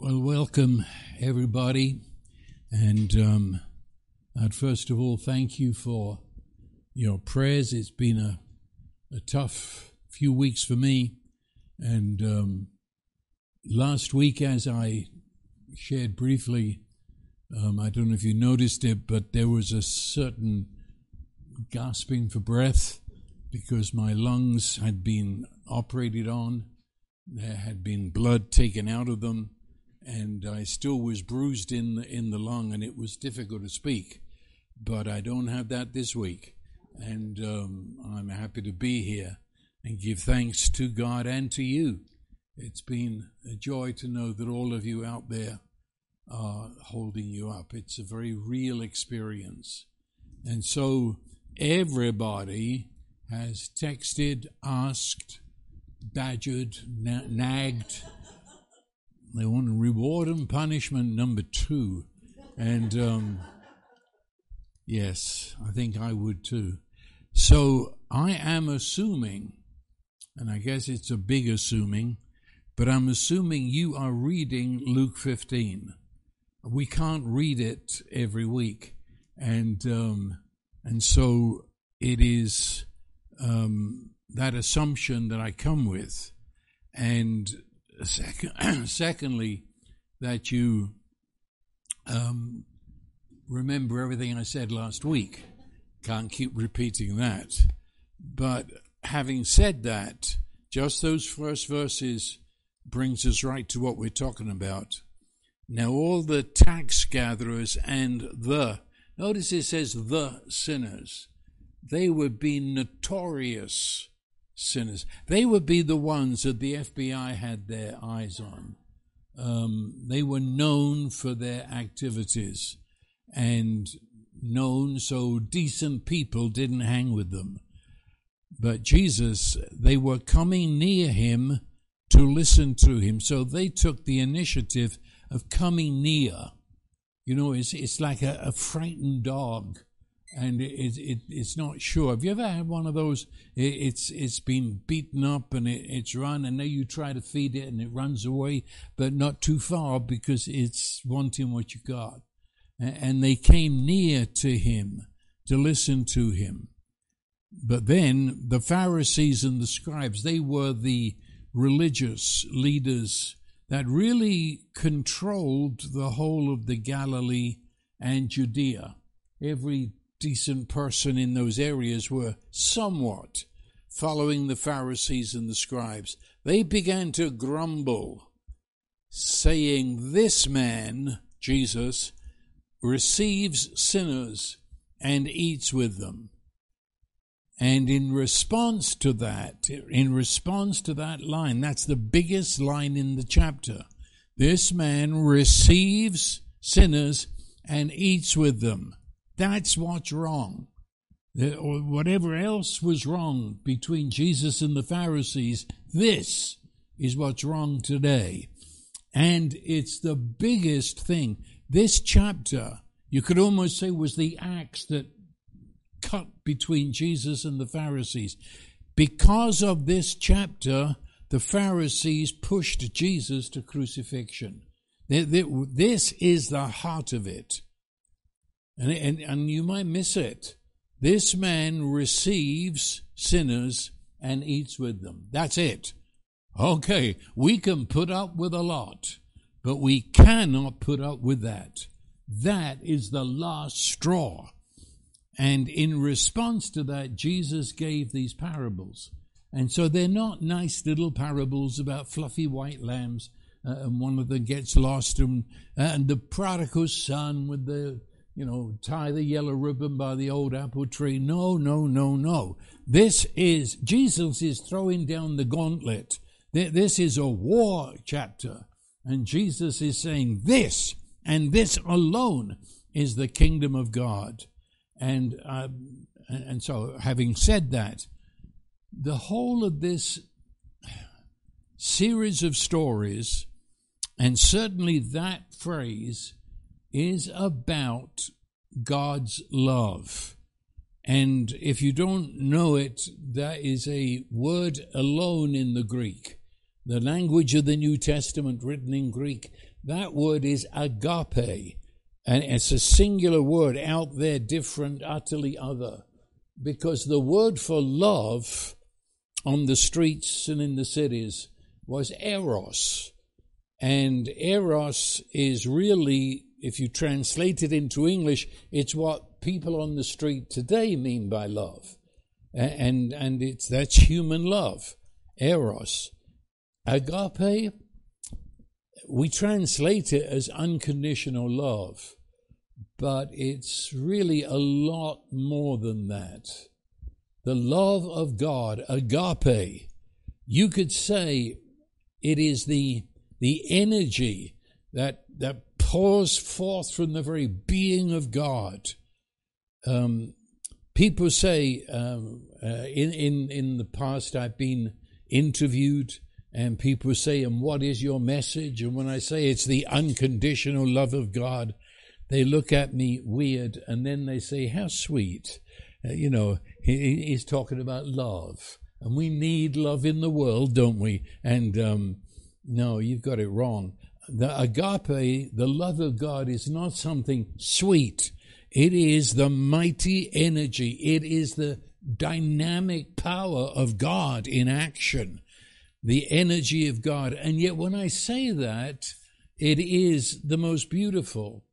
Well, welcome everybody, and um, I'd first of all thank you for your prayers. It's been a, a tough few weeks for me, and um, last week, as I shared briefly, um, I don't know if you noticed it, but there was a certain gasping for breath because my lungs had been operated on. There had been blood taken out of them, and I still was bruised in the, in the lung, and it was difficult to speak. But I don't have that this week, and um, I'm happy to be here and give thanks to God and to you. It's been a joy to know that all of you out there are holding you up. It's a very real experience. And so everybody has texted, asked, badgered, na- nagged. They want reward and punishment number two. And um, yes, I think I would too. So I am assuming, and I guess it's a big assuming, but I'm assuming you are reading Luke 15. We can't read it every week. And, um, and so it is um, that assumption that I come with, and second, secondly, that you um, remember everything I said last week. Can't keep repeating that. But having said that, just those first verses brings us right to what we're talking about. Now, all the tax gatherers and the, notice it says the sinners they would be notorious sinners. They would be the ones that the FBI had their eyes on. Um, they were known for their activities and known so decent people didn't hang with them. But Jesus, they were coming near him to listen to him. So they took the initiative of coming near. You know, it's, it's like a, a frightened dog and it, it, it's not sure. Have you ever had one of those? It, it's it's been beaten up and it, it's run, and then you try to feed it and it runs away, but not too far because it's wanting what you got. And they came near to him to listen to him. But then the Pharisees and the scribes, they were the religious leaders that really controlled the whole of the Galilee and Judea. Every decent person in those areas were somewhat following the Pharisees and the scribes. They began to grumble, saying, This man, Jesus, receives sinners and eats with them. And in response to that, in response to that line, that's the biggest line in the chapter. This man receives sinners and eats with them. That's what's wrong. Or whatever else was wrong between Jesus and the Pharisees, this is what's wrong today. And it's the biggest thing. This chapter, you could almost say, was the axe that cut between Jesus and the Pharisees. Because of this chapter, the Pharisees pushed Jesus to crucifixion. This is the heart of it. And, and, and you might miss it. This man receives sinners and eats with them. That's it. Okay, we can put up with a lot, but we cannot put up with that. That is the last straw. And in response to that, Jesus gave these parables. And so they're not nice little parables about fluffy white lambs, uh, and one of them gets lost, and, uh, and the prodigal son with the you know, tie the yellow ribbon by the old apple tree. No, no, no, no. This is, Jesus is throwing down the gauntlet. This is a war chapter. And Jesus is saying this and this alone is the kingdom of God. And, uh, and so, having said that, the whole of this series of stories, and certainly that phrase, is about God's love. And if you don't know it, that is a word alone in the Greek. The language of the New Testament written in Greek, That word is agape. And it's a singular word out there, different, utterly other. Because the word for love on the streets and in the cities was eros. And eros is really, if you translate it into English, it's what people on the street today mean by love. And, and it's, that's human love, eros. Agape, we translate it as unconditional love, but it's really a lot more than that. The love of God, agape, you could say it is the, the energy that, that pours forth from the very being of God. Um, people say um, uh, in, in, in the past, I've been interviewed and people say, and what is your message? And when I say it's the unconditional love of God, they look at me weird and then they say, how sweet. Uh, you know, he, he's talking about love. And we need love in the world, don't we? And um, no, you've got it wrong. The agape, the love of God, is not something sweet. It is the mighty energy. It is the dynamic power of God in action, the energy of God. And yet, when I say that, it is the most beautiful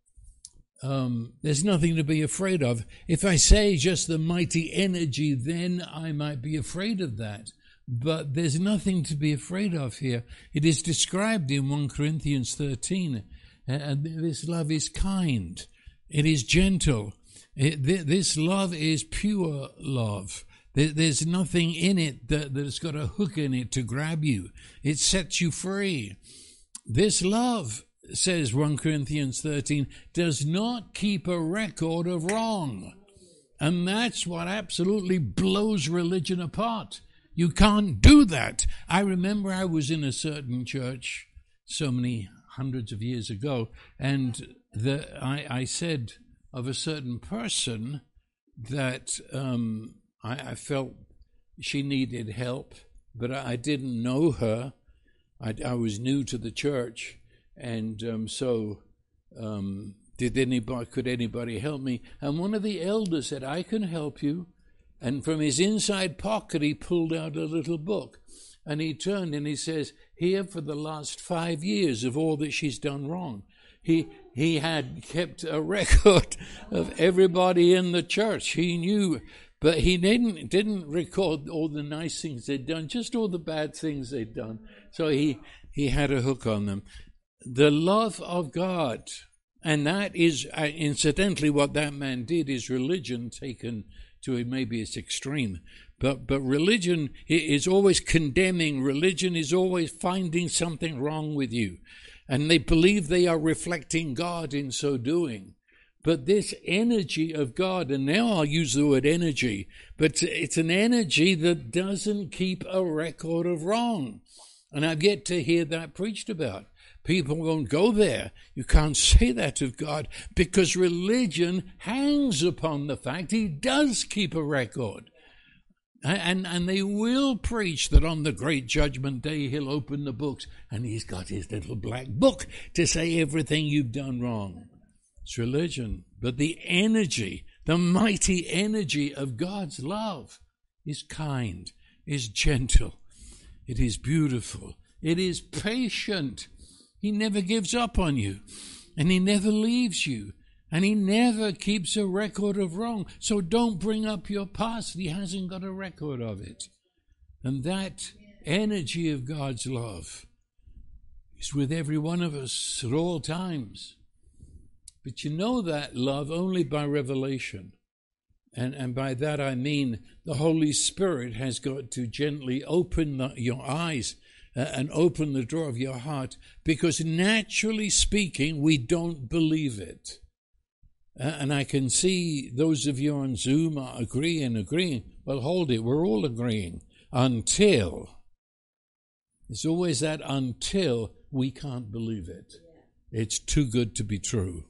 um, there's nothing to be afraid of. If I say just the mighty energy, then I might be afraid of that. But there's nothing to be afraid of here. It is described in 1 Corinthians 13. And this love is kind, it is gentle. This love is pure love. There's nothing in it that, that's got a hook in it to grab you. It sets you free. This love says 1 Corinthians 13, does not keep a record of wrong. And that's what absolutely blows religion apart. You can't do that. I remember I was in a certain church so many hundreds of years ago, and the, I, I said of a certain person that um, I, I, felt she needed help, but I, I didn't know her. I was new to the church, and um, so, um, did anybody, could anybody help me? And one of the elders said, I can help you. And from his inside pocket, he pulled out a little book. And he turned and he says, Here for the last five years of all that she's done wrong. He, he had kept a record of everybody in the church. He knew, but he didn't, didn't record all the nice things they'd done, just all the bad things they'd done. So he, he had a hook on them the love of God. And that is, uh, incidentally, what that man did is religion taken to maybe its extreme. But, but religion is always condemning. Religion is always finding something wrong with you. And they believe they are reflecting God in so doing. But this energy of God, and now I'll use the word energy, but it's an energy that doesn't keep a record of wrong. And I've yet to hear that preached about. People won't go there. You can't say that of God because religion hangs upon the fact he does keep a record. And, and they will preach that on the great judgment day he'll open the books and he's got his little black book to say everything you've done wrong. It's religion. But the energy, the mighty energy of God's love is kind, is gentle, it is beautiful, it is patient. He never gives up on you, and He never leaves you, and He never keeps a record of wrong. So don't bring up your past. He hasn't got a record of it. And that energy of God's love is with every one of us at all times. But you know that love only by revelation. And, and by that I mean the Holy Spirit has got to gently open the, your eyes and open the door of your heart because naturally speaking, we don't believe it. Uh, and I can see those of you on Zoom are agreeing, agreeing. Well, hold it, we're all agreeing until. It's always that until we can't believe it. It's too good to be true.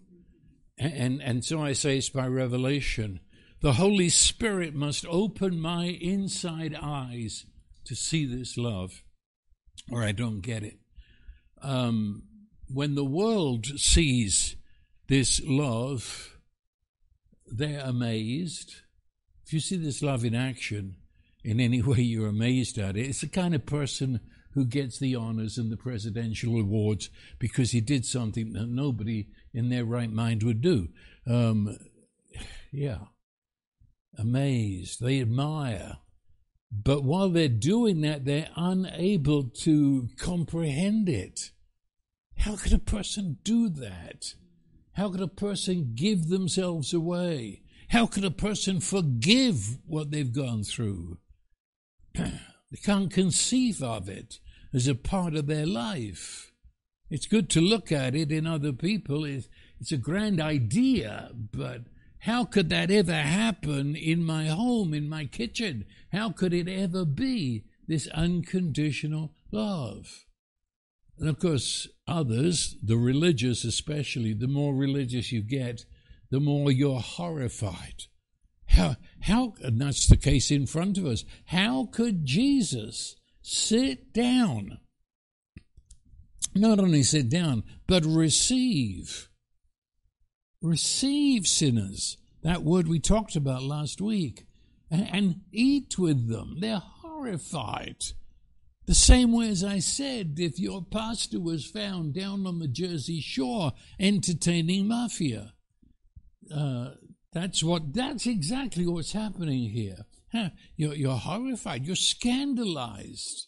And, and, and so I say it's by revelation. The Holy Spirit must open my inside eyes to see this love or I don't get it. Um, when the world sees this love, they're amazed. If you see this love in action, in any way you're amazed at it, it's the kind of person who gets the honors and the presidential awards because he did something that nobody in their right mind would do. Um, yeah. Amazed. They admire. But while they're doing that, they're unable to comprehend it. How could a person do that? How could a person give themselves away? How could a person forgive what they've gone through? they can't conceive of it as a part of their life. It's good to look at it in other people. It's, it's a grand idea, but how could that ever happen in my home, in my kitchen? How could it ever be this unconditional love? And of course, others, the religious especially, the more religious you get, the more you're horrified. How, how, and that's the case in front of us. How could Jesus sit down? Not only sit down, but receive. Receive sinners. That word we talked about last week. And, eat with them. They're horrified. The same way as I said, if your pastor was found down on the Jersey Shore entertaining mafia, uh, that's what. That's exactly what's happening here. You're, you're horrified. You're scandalized,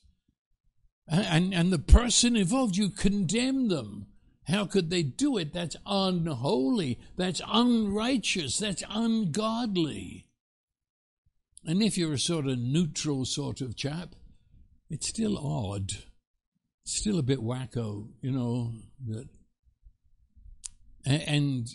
and, and and the person involved, you condemn them. How could they do it? That's unholy. That's unrighteous. That's ungodly. And if you're a sort of neutral sort of chap, it's still odd. It's still a bit wacko, you know. That, and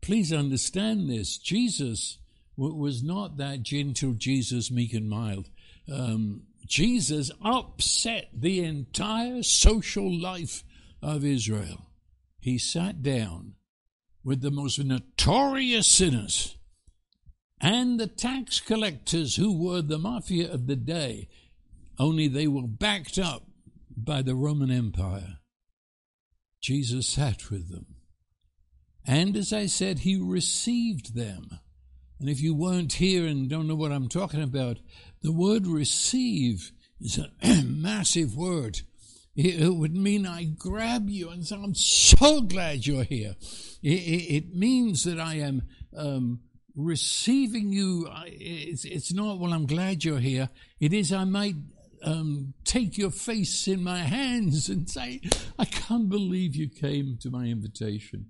please understand this Jesus was not that gentle Jesus, meek and mild. Um, Jesus upset the entire social life of Israel. He sat down with the most notorious sinners and the tax collectors who were the mafia of the day only they were backed up by the Roman Empire. Jesus sat with them. And as I said, he received them. And if you weren't here and don't know what I'm talking about, the word receive is a massive word. It would mean I grab you and say, I'm so glad you're here. It, means that I am um, receiving you. It's, it's not, well, I'm glad you're here. It is, I might um, take your face in my hands and say, I can't believe you came to my invitation.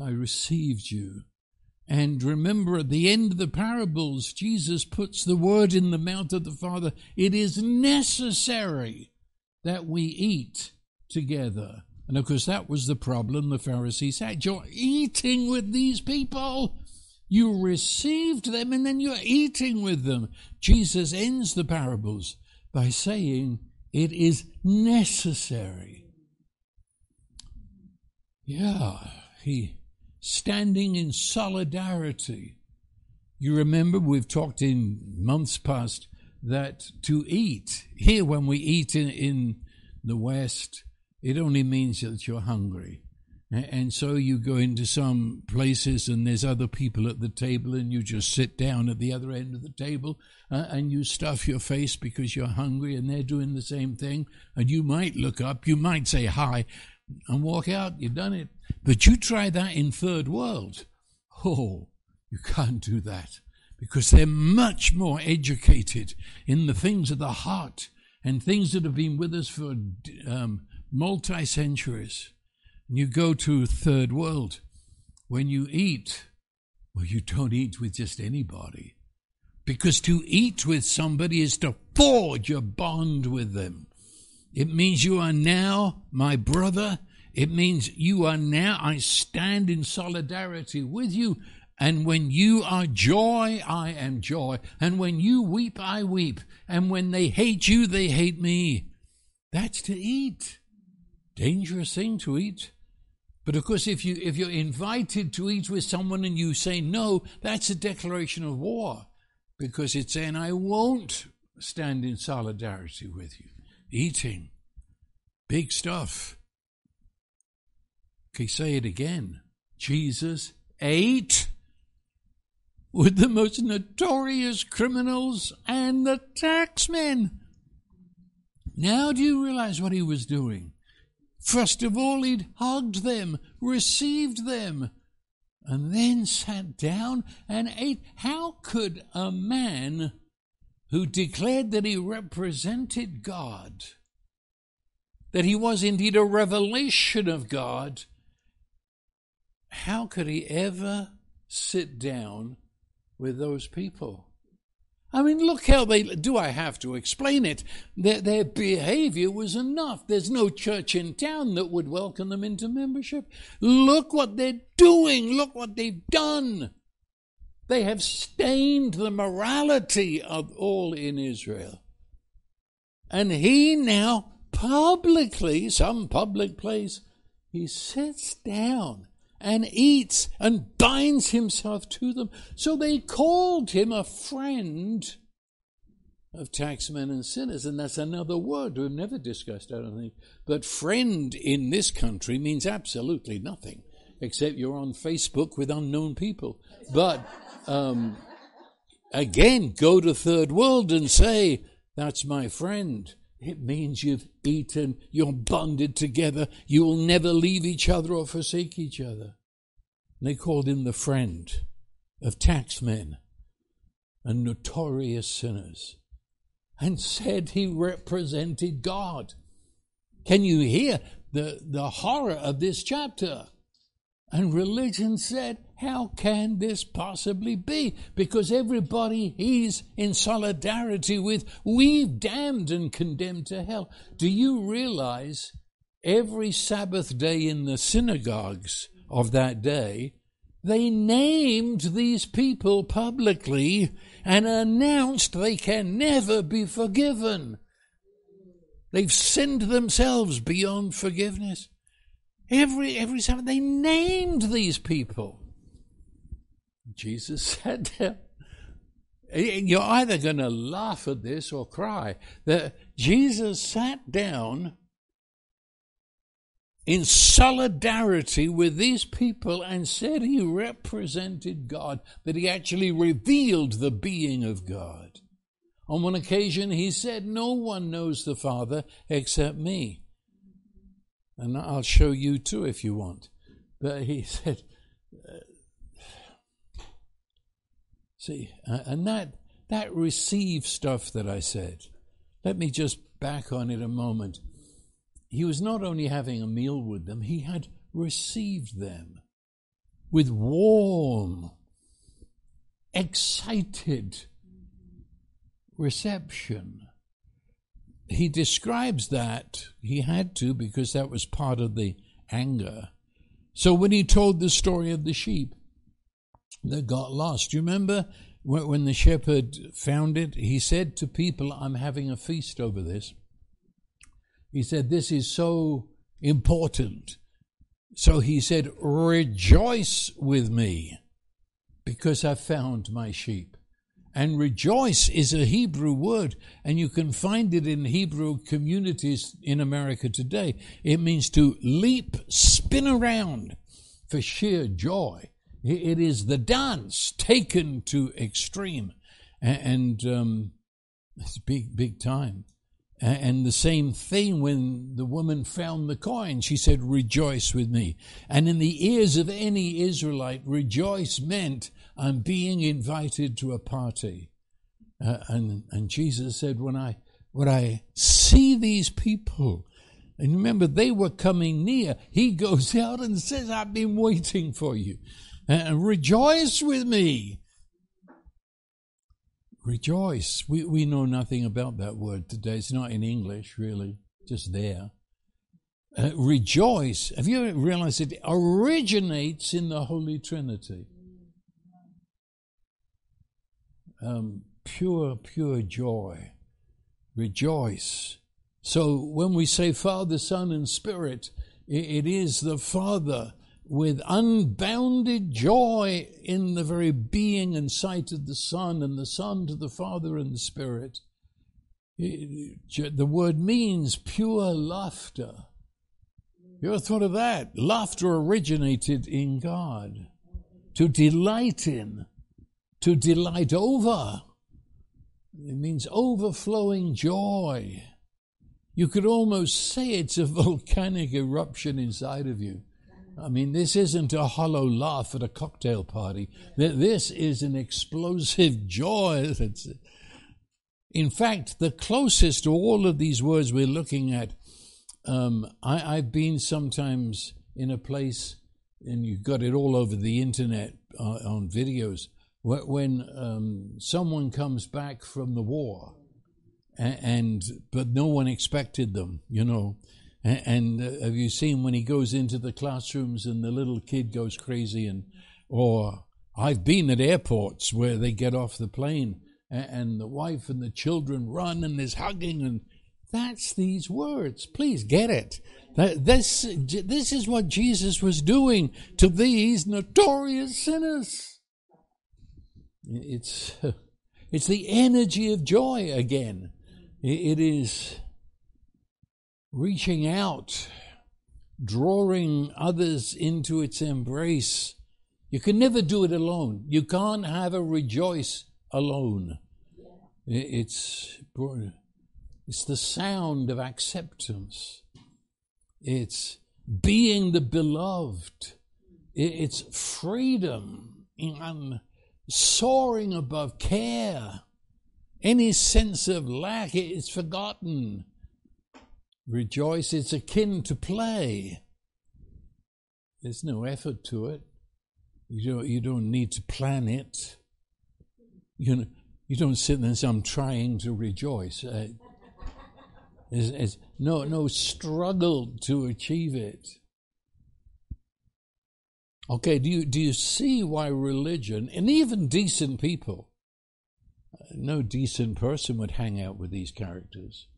I received you. And remember, at the end of the parables, Jesus puts the word in the mouth of the Father. It is necessary that we eat together. And of course, that was the problem the Pharisees had. You're eating with these people. You received them and then you're eating with them. Jesus ends the parables by saying it is necessary. Yeah, he standing in solidarity. You remember we've talked in months past that to eat, here when we eat in, in the West, it only means that you're hungry. And so you go into some places and there's other people at the table and you just sit down at the other end of the table uh, and you stuff your face because you're hungry and they're doing the same thing. And you might look up, you might say hi and walk out. You've done it. But you try that in third world. Oh, you can't do that because they're much more educated in the things of the heart and things that have been with us for um, multi centuries. And you go to third world. When you eat, well, you don't eat with just anybody. Because to eat with somebody is to forge a bond with them. It means you are now my brother. It means you are now, I stand in solidarity with you. And when you are joy, I am joy. And when you weep, I weep. And when they hate you, they hate me. That's to eat. Dangerous thing to eat. But of course, if you if you're invited to eat with someone and you say no, that's a declaration of war, because it's saying I won't stand in solidarity with you. Eating, big stuff. Okay, say it again. Jesus ate with the most notorious criminals and the taxmen. Now do you realize what he was doing? First of all, he'd hugged them, received them, and then sat down and ate. How could a man who declared that he represented God, that he was indeed a revelation of God, how could he ever sit down with those people? I mean, look how they do. I have to explain it. Their, their behavior was enough. There's no church in town that would welcome them into membership. Look what they're doing. Look what they've done. They have stained the morality of all in Israel. And he now publicly, some public place, he sits down and eats and binds himself to them. So they called him a friend of taxmen and sinners. And that's another word we've never discussed, I don't think. But friend in this country means absolutely nothing, except you're on Facebook with unknown people. But um, again, go to third world and say, that's my friend. It means you've eaten, you're bonded together, you will never leave each other or forsake each other. And they called him the friend of taxmen and notorious sinners and said he represented God. Can you hear the, the horror of this chapter? And religion said, How can this possibly be? Because everybody he's in solidarity with, we've damned and condemned to hell. Do you realize every Sabbath day in the synagogues of that day, they named these people publicly and announced they can never be forgiven? They've sinned themselves beyond forgiveness. Every every Sabbath they named these people. Jesus said You're either going to laugh at this or cry. That Jesus sat down in solidarity with these people and said he represented God, that he actually revealed the being of God. On one occasion, he said, No one knows the Father except me. And I'll show you too if you want. But he said, uh, see, uh, and that, that receive stuff that I said, let me just back on it a moment. He was not only having a meal with them, he had received them with warm, excited reception he describes that he had to because that was part of the anger. So when he told the story of the sheep that got lost, you remember when the shepherd found it? He said to people, I'm having a feast over this. He said, This is so important. So he said, Rejoice with me because I found my sheep. And rejoice is a Hebrew word, and you can find it in Hebrew communities in America today. It means to leap, spin around for sheer joy. It is the dance taken to extreme, and um, it's big, big time. And the same thing when the woman found the coin, she said, Rejoice with me. And in the ears of any Israelite, rejoice meant I'm being invited to a party. Uh, and, and Jesus said, when I, when I see these people, and remember, they were coming near. He goes out and says, I've been waiting for you. And rejoice with me. Rejoice. We, we know nothing about that word today. It's not in English, really, just there. Uh, rejoice. Have you realized it originates in the Holy Trinity? Um, pure, pure joy. Rejoice. So when we say Father, Son, and Spirit, it is the Father with unbounded joy in the very being and sight of the Son, and the Son to the Father and the Spirit. The word means pure laughter. You ever thought of that? Laughter originated in God. To delight in, to delight over. It means overflowing joy. You could almost say it's a volcanic eruption inside of you. I mean, this isn't a hollow laugh at a cocktail party. This is an explosive joy. In fact, the closest to all of these words we're looking at, um, I, have been sometimes in a place, and you've got it all over the internet uh, on videos, when um, someone comes back from the war, and, and, but no one expected them, you know. And, and uh, have you seen when he goes into the classrooms and the little kid goes crazy, and or I've been at airports where they get off the plane and, and the wife and the children run and there's hugging and that's these words. Please get it. This, this is what Jesus was doing to these notorious sinners. It's, it's the energy of joy again. It is reaching out, drawing others into its embrace. You can never do it alone. You can't have a rejoice alone. It's, it's the sound of acceptance. It's being the beloved. It's freedom soaring above care. Any sense of lack is forgotten. Rejoice, is akin to play. There's no effort to it. You don't, you don't need to plan it. You, you don't sit there and say, I'm trying to rejoice. Uh, no, no struggle to achieve it. Okay, do you, do you see why religion, and even decent people, uh, no decent person would hang out with these characters.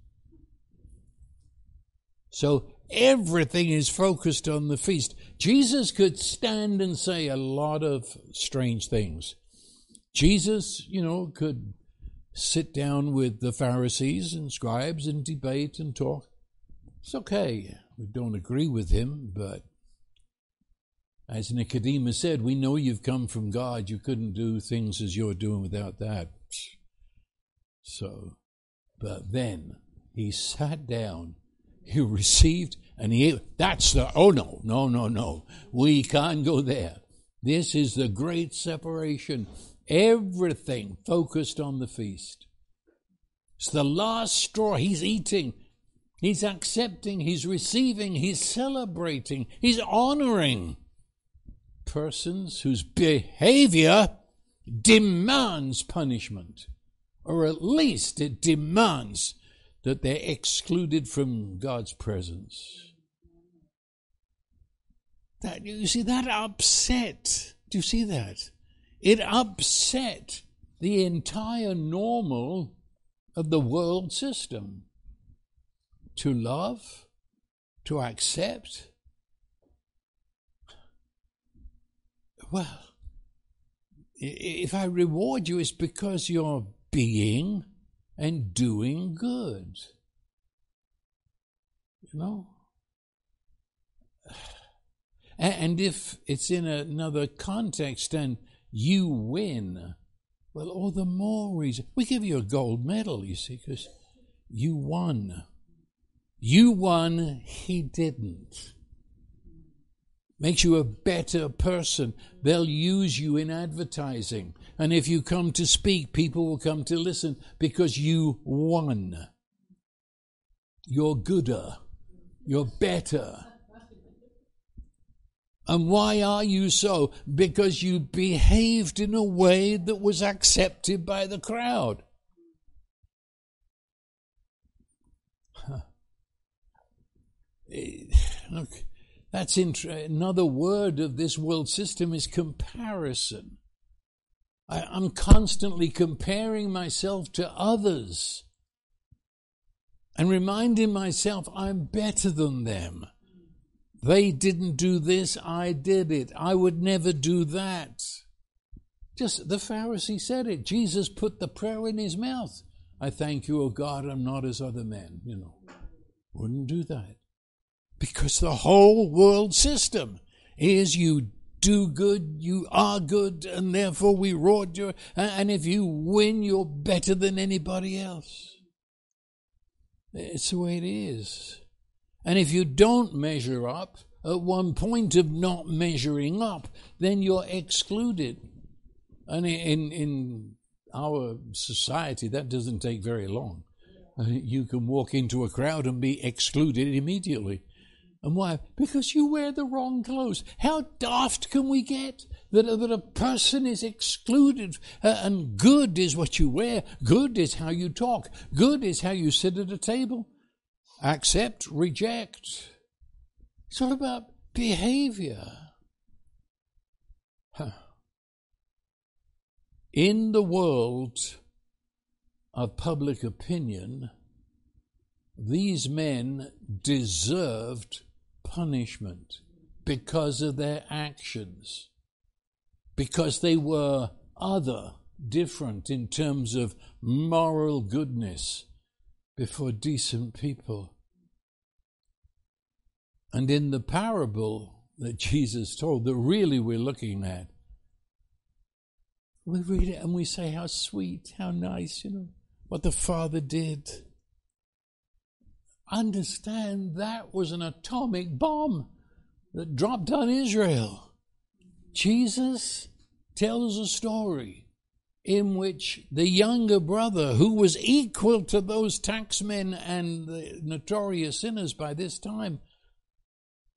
So everything is focused on the feast. Jesus could stand and say a lot of strange things. Jesus, you know, could sit down with the Pharisees and scribes and debate and talk. It's okay. We don't agree with him, but as Nicodemus said, we know you've come from God. You couldn't do things as you're doing without that. So, but then he sat down, he received, and he, that's the, oh no, no, no, no. We can't go there. This is the great separation. Everything focused on the feast. It's the last straw. He's eating. He's accepting. He's receiving. He's celebrating. He's honoring persons whose behavior demands punishment, or at least it demands that they're excluded from God's presence. That you see that upset. Do you see that? It upset the entire normal of the world system. To love, to accept, well, if I reward you, it's because you're being and doing good. You know? And if it's in another context and you win, well, all the more reason. We give you a gold medal, you see, because you won. You won, he didn't makes you a better person. They'll use you in advertising. And if you come to speak, people will come to listen because you won. You're gooder. You're better. And why are you so? Because you behaved in a way that was accepted by the crowd. Huh. Eh, look, that's another word of this world system is comparison. I, I'm constantly comparing myself to others and reminding myself I'm better than them. They didn't do this, I did it. I would never do that. Just the Pharisee said it. Jesus put the prayer in his mouth. I thank you, O God, I'm not as other men, you know. Wouldn't do that. Because the whole world system is you do good, you are good, and therefore we reward you. And if you win, you're better than anybody else. It's the way it is. And if you don't measure up, at one point of not measuring up, then you're excluded. And in, in our society, that doesn't take very long. Uh, you can walk into a crowd and be excluded immediately. And why? Because you wear the wrong clothes. How daft can we get that, that a person is excluded? Uh, and good is what you wear. Good is how you talk. Good is how you sit at a table. Accept, reject. It's all about behavior. Huh. In the world of public opinion, these men deserved punishment because of their actions, because they were other, different in terms of moral goodness before decent people. And in the parable that Jesus told, that really we're looking at, we read it and we say, How sweet, how nice, you know, what the Father did. Understand that was an atomic bomb that dropped on Israel. Jesus tells a story in which the younger brother, who was equal to those taxmen and the notorious sinners by this time,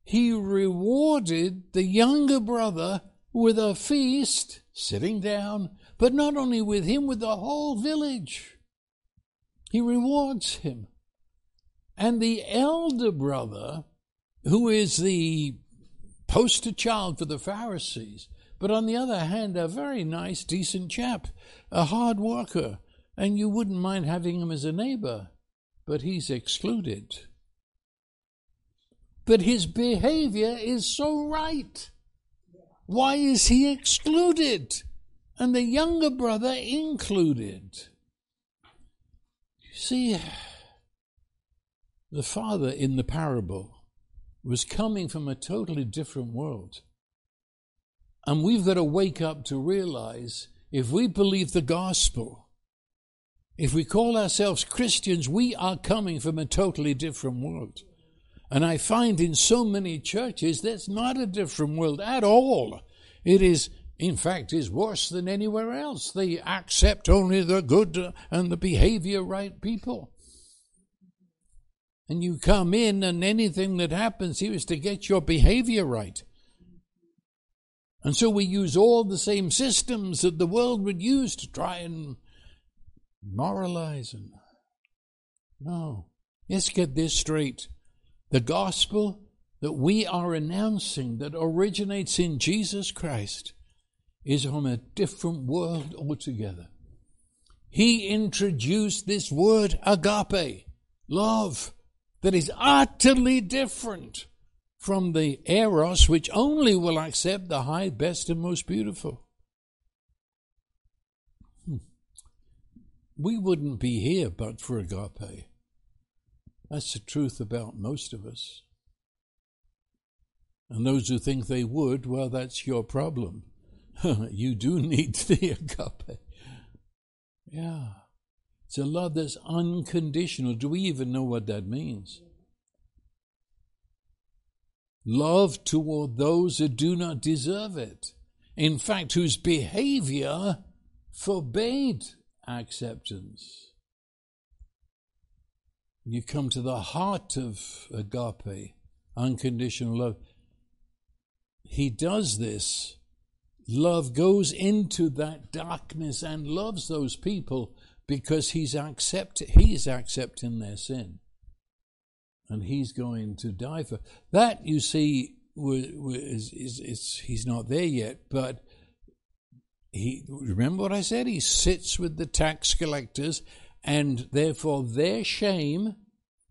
he rewarded the younger brother with a feast, sitting down, but not only with him, with the whole village. He rewards him. And the elder brother, who is the poster child for the Pharisees, but on the other hand, a very nice, decent chap, a hard worker, and you wouldn't mind having him as a neighbor, but he's excluded. But his behavior is so right. Why is he excluded? And the younger brother included. You see, the father in the parable was coming from a totally different world. And we've got to wake up to realize if we believe the gospel, if we call ourselves Christians, we are coming from a totally different world. And I find in so many churches that's not a different world at all. It is, in fact, is worse than anywhere else. They accept only the good and the behavior right people and you come in, and anything that happens here is to get your behavior right. And so we use all the same systems that the world would use to try and moralize and no. Let's get this straight. The gospel that we are announcing that originates in Jesus Christ is from a different world altogether. He introduced this word agape, love, that is utterly different from the eros, which only will accept the high, best, and most beautiful. Hmm. We wouldn't be here but for agape. That's the truth about most of us. And those who think they would, well, that's your problem. you do need the agape. Yeah. It's a love that's unconditional. Do we even know what that means? Love toward those who do not deserve it. In fact, whose behavior forbade acceptance. You come to the heart of agape, unconditional love. He does this. Love goes into that darkness and loves those people because he's accept he's accepting their sin. And he's going to die for that you see is, is, is, he's not there yet but he remember what i said? He sits with the tax collectors and therefore their shame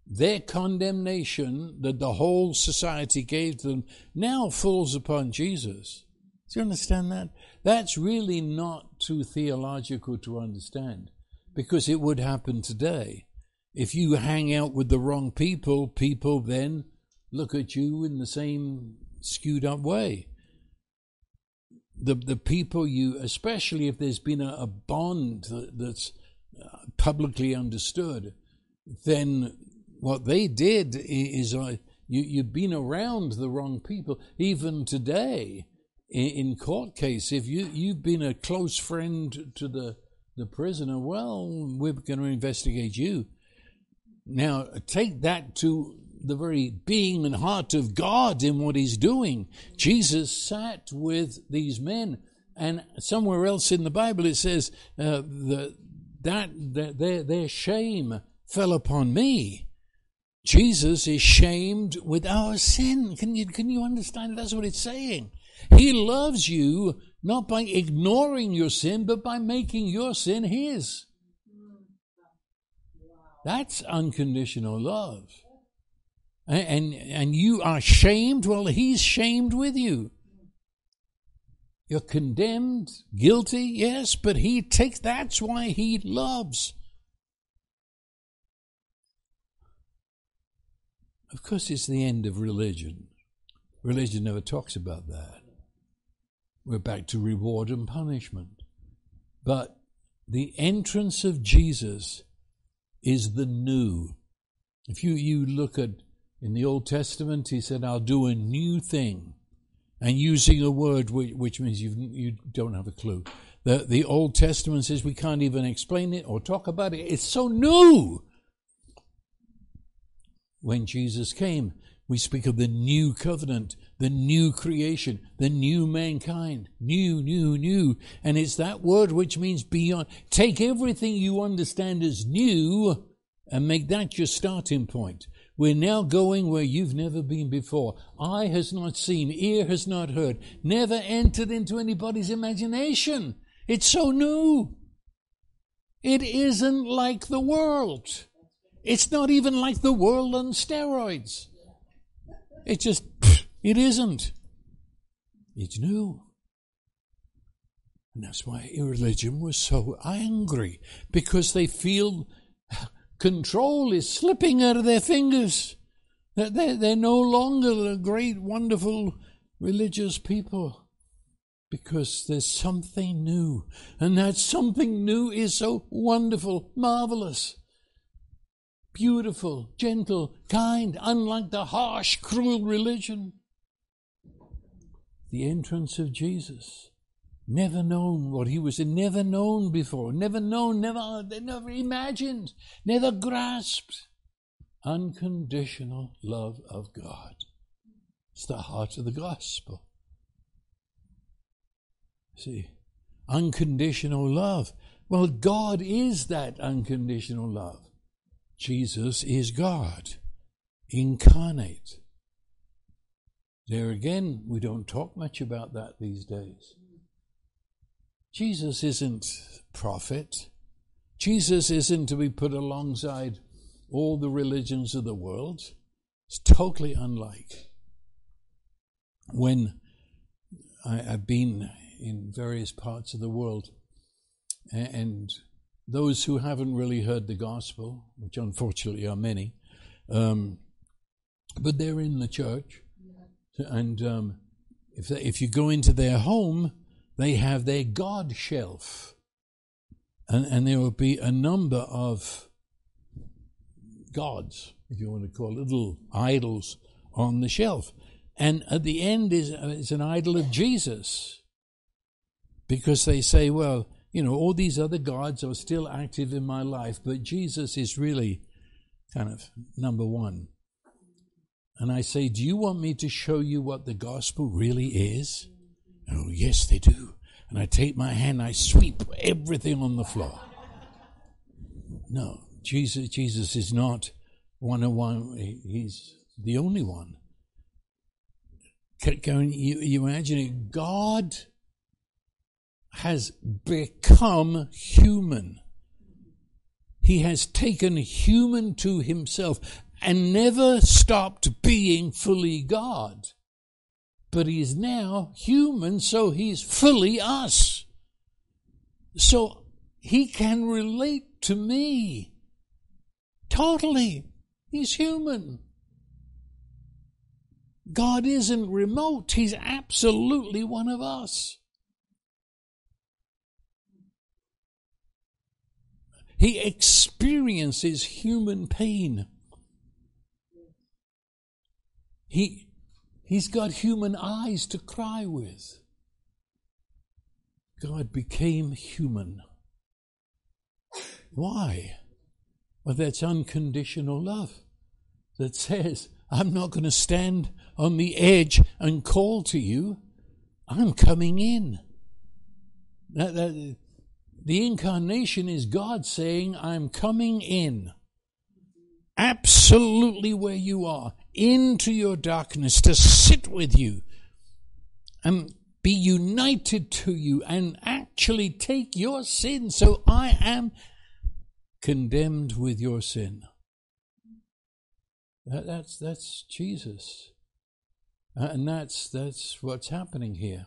their condemnation that the whole society gave them now falls upon jesus. Do you understand that? That's really not too theological to understand because it would happen today. If you hang out with the wrong people, people then look at you in the same skewed up way. The, the people you, especially if there's been a, a bond that, that's uh, publicly understood, then what they did is uh, you, you've been around the wrong people. Even today, in, in court case, if you, you've been a close friend to the, the prisoner, well, we're going to investigate you. Now, take that to the very being and heart of God in what he's doing. Jesus sat with these men, and somewhere else in the Bible it says uh, that, that, that their, their shame fell upon me. Jesus is shamed with our sin. Can you, can you understand? That's what it's saying. He loves you not by ignoring your sin, but by making your sin his. That's unconditional love. And, and you are shamed, well, he's shamed with you. You're condemned, guilty, yes, but he takes, that's why he loves. Of course, it's the end of religion. Religion never talks about that. We're back to reward and punishment. But the entrance of Jesus is the new. If you, you look at in the Old Testament, he said, I'll do a new thing. And using a word which, which means you you don't have a clue. The, the Old Testament says we can't even explain it or talk about it. It's so new. When Jesus came, we speak of the new covenant, the new creation, the new mankind. New, new, new. And it's that word which means beyond. Take everything you understand as new and make that your starting point. We're now going where you've never been before. Eye has not seen, ear has not heard, never entered into anybody's imagination. It's so new. It isn't like the world. It's not even like the world on steroids. It just, it isn't. It's new. And that's why religion was so angry, because they feel control is slipping out of their fingers. They're, they're no longer the great, wonderful religious people because there's something new. And that something new is so wonderful, marvelous, beautiful, gentle, kind, unlike the harsh, cruel religion. The entrance of Jesus never known what he was never known before, never known, never, never imagined, never grasped. Unconditional love of God. It's the heart of the gospel. See, unconditional love. Well, God is that unconditional love. Jesus is God, incarnate. There again, we don't talk much about that these days. Jesus isn't prophet. Jesus isn't to be put alongside all the religions of the world. It's totally unlike. When I, have been in various parts of the world, and those who haven't really heard the gospel, which unfortunately are many, um, but they're in the church, and um, if they, if you go into their home, they have their God shelf. And, and there will be a number of gods, if you want to call it, little idols on the shelf. And at the end is, is an idol of Jesus. Because they say, well, you know, all these other gods are still active in my life, but Jesus is really kind of number one. And I say, Do you want me to show you what the gospel really is? Oh, yes, they do. And I take my hand, I sweep everything on the floor. No, Jesus, Jesus is not one on one. He's the only one. Can you, you imagine it? God has become human. He has taken human to himself and never stopped being fully God but he's now human, so he's fully us. So he can relate to me totally. He's human. God isn't remote, He's absolutely one of us. He experiences human pain. He, he's got human eyes to cry with. God became human. Why? Well, that's unconditional love that says, I'm not going to stand on the edge and call to you. I'm coming in. That, that, the incarnation is God saying, I'm coming in. Absolutely where you are, into your darkness, to sit with you and be united to you and actually take your sin. So I am condemned with your sin. That, that's, that's Jesus. Uh, and that's, that's what's happening here.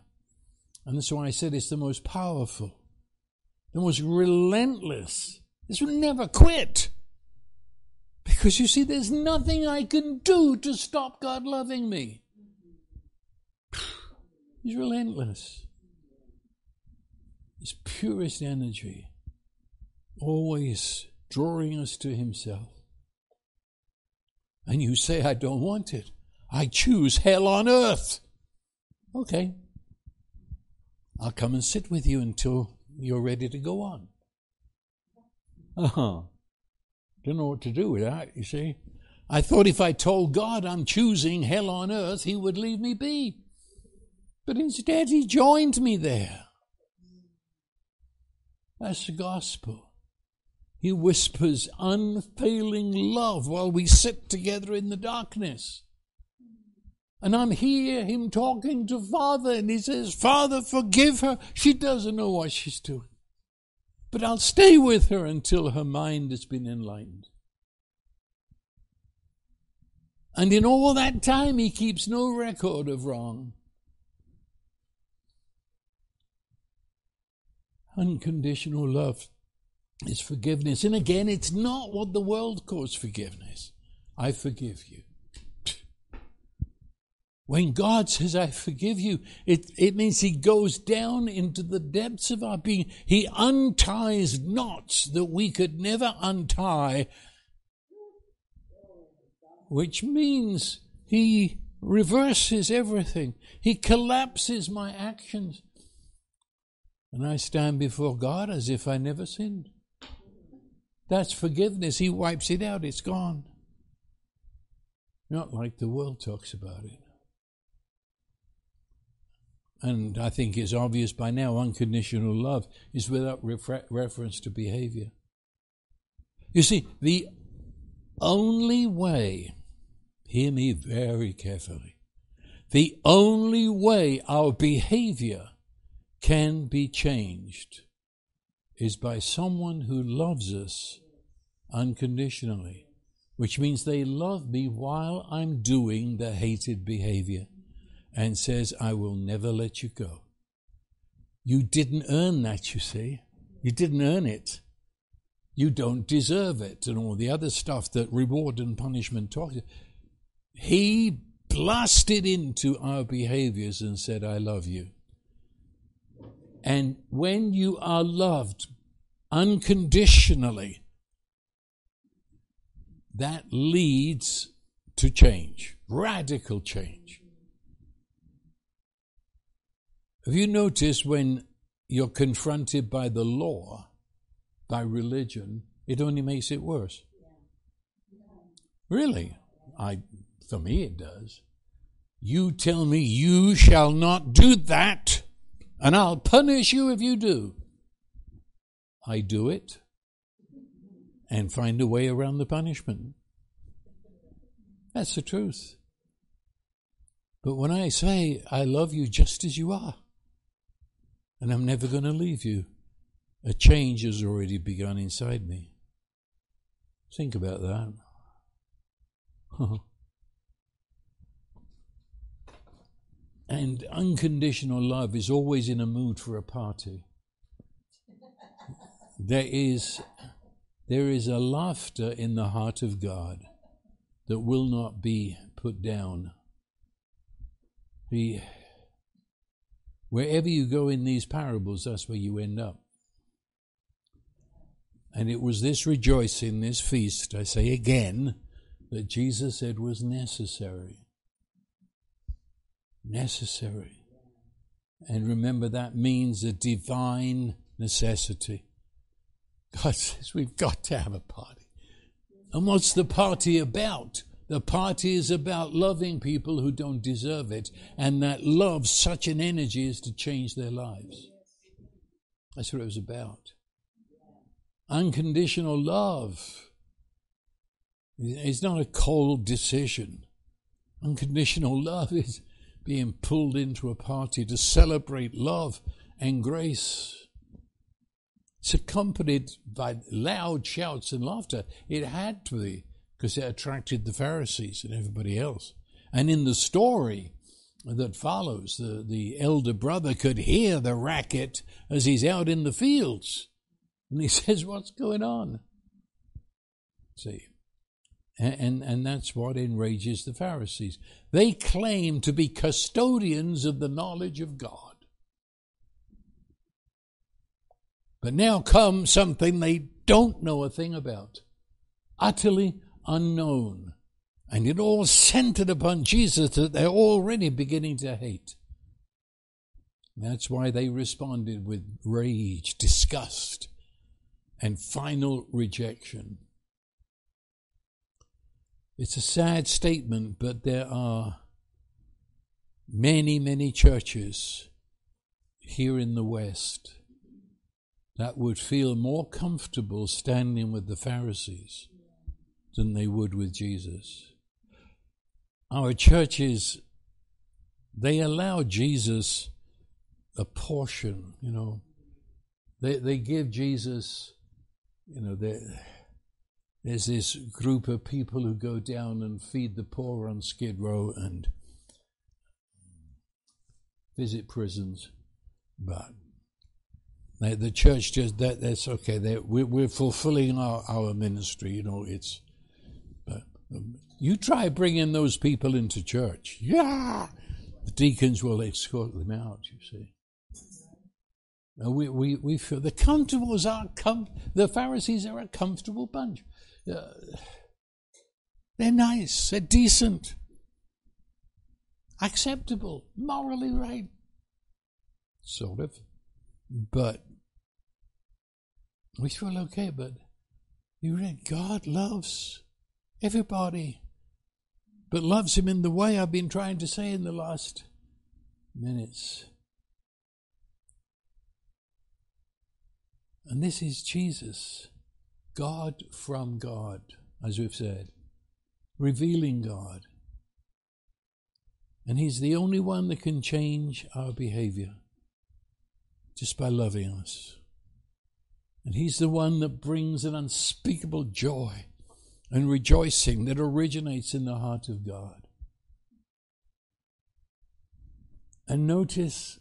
And that's why I said it's the most powerful, the most relentless. This will never quit. Because you see, there's nothing I can do to stop God loving me. He's relentless. His purest energy, always drawing us to Himself. And you say, I don't want it. I choose hell on earth. Okay. I'll come and sit with you until you're ready to go on. Uh huh. Don't know what to do with that, you see. I thought if I told God I'm choosing hell on earth, He would leave me be. But instead, He joined me there. That's the gospel. He whispers unfailing love while we sit together in the darkness. And I'm here, him talking to Father, and he says, Father, forgive her. She doesn't know what she's doing. But I'll stay with her until her mind has been enlightened. And in all that time, he keeps no record of wrong. Unconditional love is forgiveness. And again, it's not what the world calls forgiveness. I forgive you. When God says, I forgive you, it, it means He goes down into the depths of our being. He unties knots that we could never untie, which means He reverses everything. He collapses my actions. And I stand before God as if I never sinned. That's forgiveness. He wipes it out, it's gone. Not like the world talks about it. And I think it's obvious by now unconditional love is without refer- reference to behavior. You see, the only way, hear me very carefully, the only way our behavior can be changed is by someone who loves us unconditionally, which means they love me while I'm doing the hated behavior and says, I will never let you go. You didn't earn that, you see. You didn't earn it. You don't deserve it, and all the other stuff that reward and punishment talks. He blasted into our behaviors and said, I love you. And when you are loved unconditionally, that leads to change, radical change. Have you noticed when you're confronted by the law, by religion, it only makes it worse? Really? I, for me, it does. You tell me you shall not do that, and I'll punish you if you do. I do it and find a way around the punishment. That's the truth. But when I say, I love you just as you are, and I'm never going to leave you. A change has already begun inside me. Think about that. and unconditional love is always in a mood for a party. There is, there is a laughter in the heart of God that will not be put down He, wherever you go in these parables, that's where you end up. And it was this rejoicing, this feast, I say again, that Jesus said was necessary. Necessary. And remember, that means a divine necessity. God says we've got to have a party. And what's the party about? The party is about loving people who don't deserve it, and that love, such an energy, is to change their lives. That's what it was about. Unconditional love is not a cold decision. Unconditional love is being pulled into a party to celebrate love and grace. It's accompanied by loud shouts and laughter. It had to be because it attracted the Pharisees and everybody else. And in the story that follows, the, the elder brother could hear the racket as he's out in the fields. And he says, What's going on? See, and, and, and that's what enrages the Pharisees. They claim to be custodians of the knowledge of God. But now comes something they don't know a thing about, utterly unknown. And it all centered upon Jesus that they're already beginning to hate. That's why they responded with rage, disgust, and final rejection. It's a sad statement, but there are many, many churches here in the West that would feel more comfortable standing with the Pharisees than they would with Jesus. Our churches, they allow Jesus a portion, you know. They, they give Jesus, you know, there's this group of people who go down and feed the poor on Skid Row and visit prisons, but the church just that that's okay. We're, we're fulfilling our, our ministry. You know, it's. You try bringing those people into church. Yeah, the deacons will escort them out. You see. we, we, we feel the comfortables are com- the Pharisees are a comfortable bunch. Uh, they're nice. They're decent. Acceptable. Morally right. Sort of. But we feel okay, but you read God loves everybody, but loves him in the way I've been trying to say in the last minutes. And this is Jesus, God from God, as we've said, revealing God. And He's the only one that can change our behavior just by loving us. And He's the one that brings an unspeakable joy and rejoicing that originates in the heart of God. And notice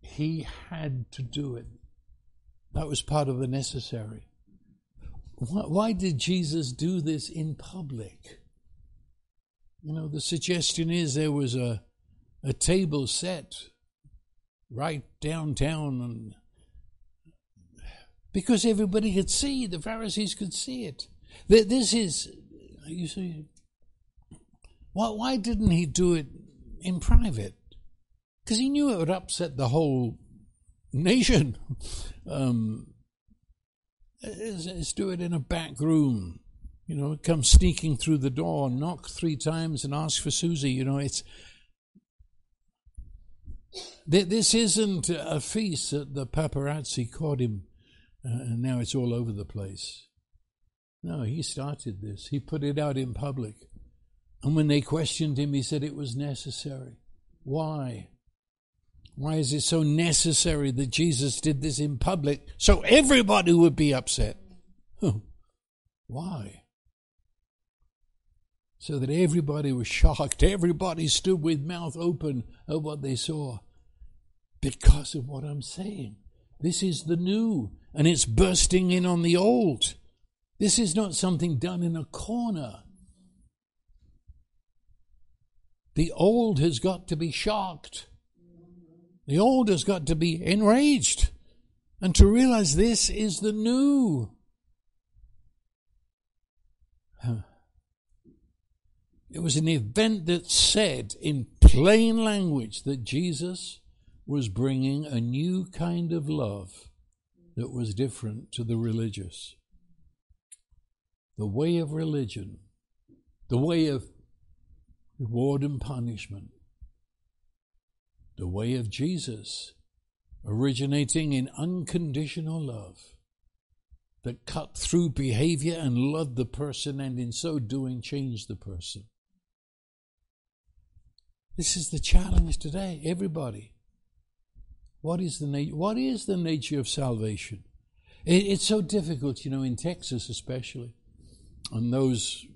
He had to do it. That was part of the necessary. Why did Jesus do this in public? You know, the suggestion is there was a, a table set right downtown and because everybody could see the pharisees could see it this is you see why, why didn't he do it in private? Because he knew it would upset the whole nation. Um, let's, let's do it in a back room. You know come sneaking through the door knock three times and ask for susie. You know it's this isn't a feast that the paparazzi caught him uh, and now it's all over the place. No, he started this. He put it out in public. And when they questioned him, he said it was necessary. Why? Why is it so necessary that Jesus did this in public so everybody would be upset? Why? So that everybody was shocked. Everybody stood with mouth open at what they saw because of what I'm saying. This is the new, and it's bursting in on the old. This is not something done in a corner. The old has got to be shocked. The old has got to be enraged and to realize this is the new. It was an event that said in plain language that Jesus was bringing a new kind of love that was different to the religious. The way of religion, the way of reward and punishment, the way of Jesus, originating in unconditional love that cut through behavior and loved the person, and in so doing, changed the person. This is the challenge today, everybody. What is the na- what is the nature of salvation? It, it's so difficult, you know, in Texas especially, and those,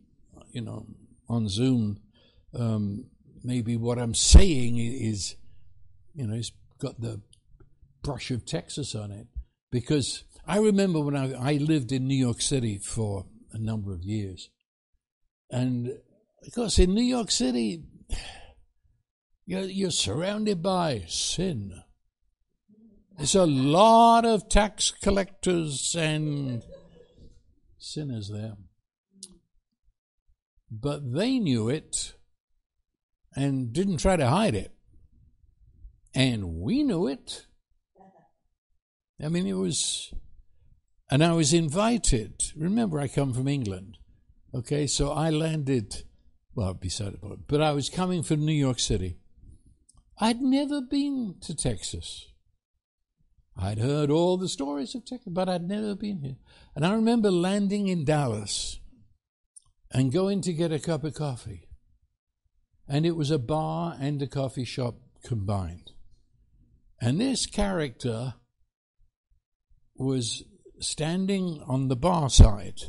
you know, on Zoom. Um, maybe what I'm saying is, you know, it's got the brush of Texas on it because I remember when I, I lived in New York City for a number of years, and of course in New York City, you're, you're surrounded by sin. There's a lot of tax collectors and sinners there. But they knew it and didn't try to hide it. And we knew it. I mean, it was, and I was invited. Remember, I come from England. Okay, so I landed, well, beside it, but I was coming from New York City. I'd never been to Texas. I'd heard all the stories of Texas, but I'd never been here. And I remember landing in Dallas and going to get a cup of coffee. And it was a bar and a coffee shop combined. And this character was standing on the bar side.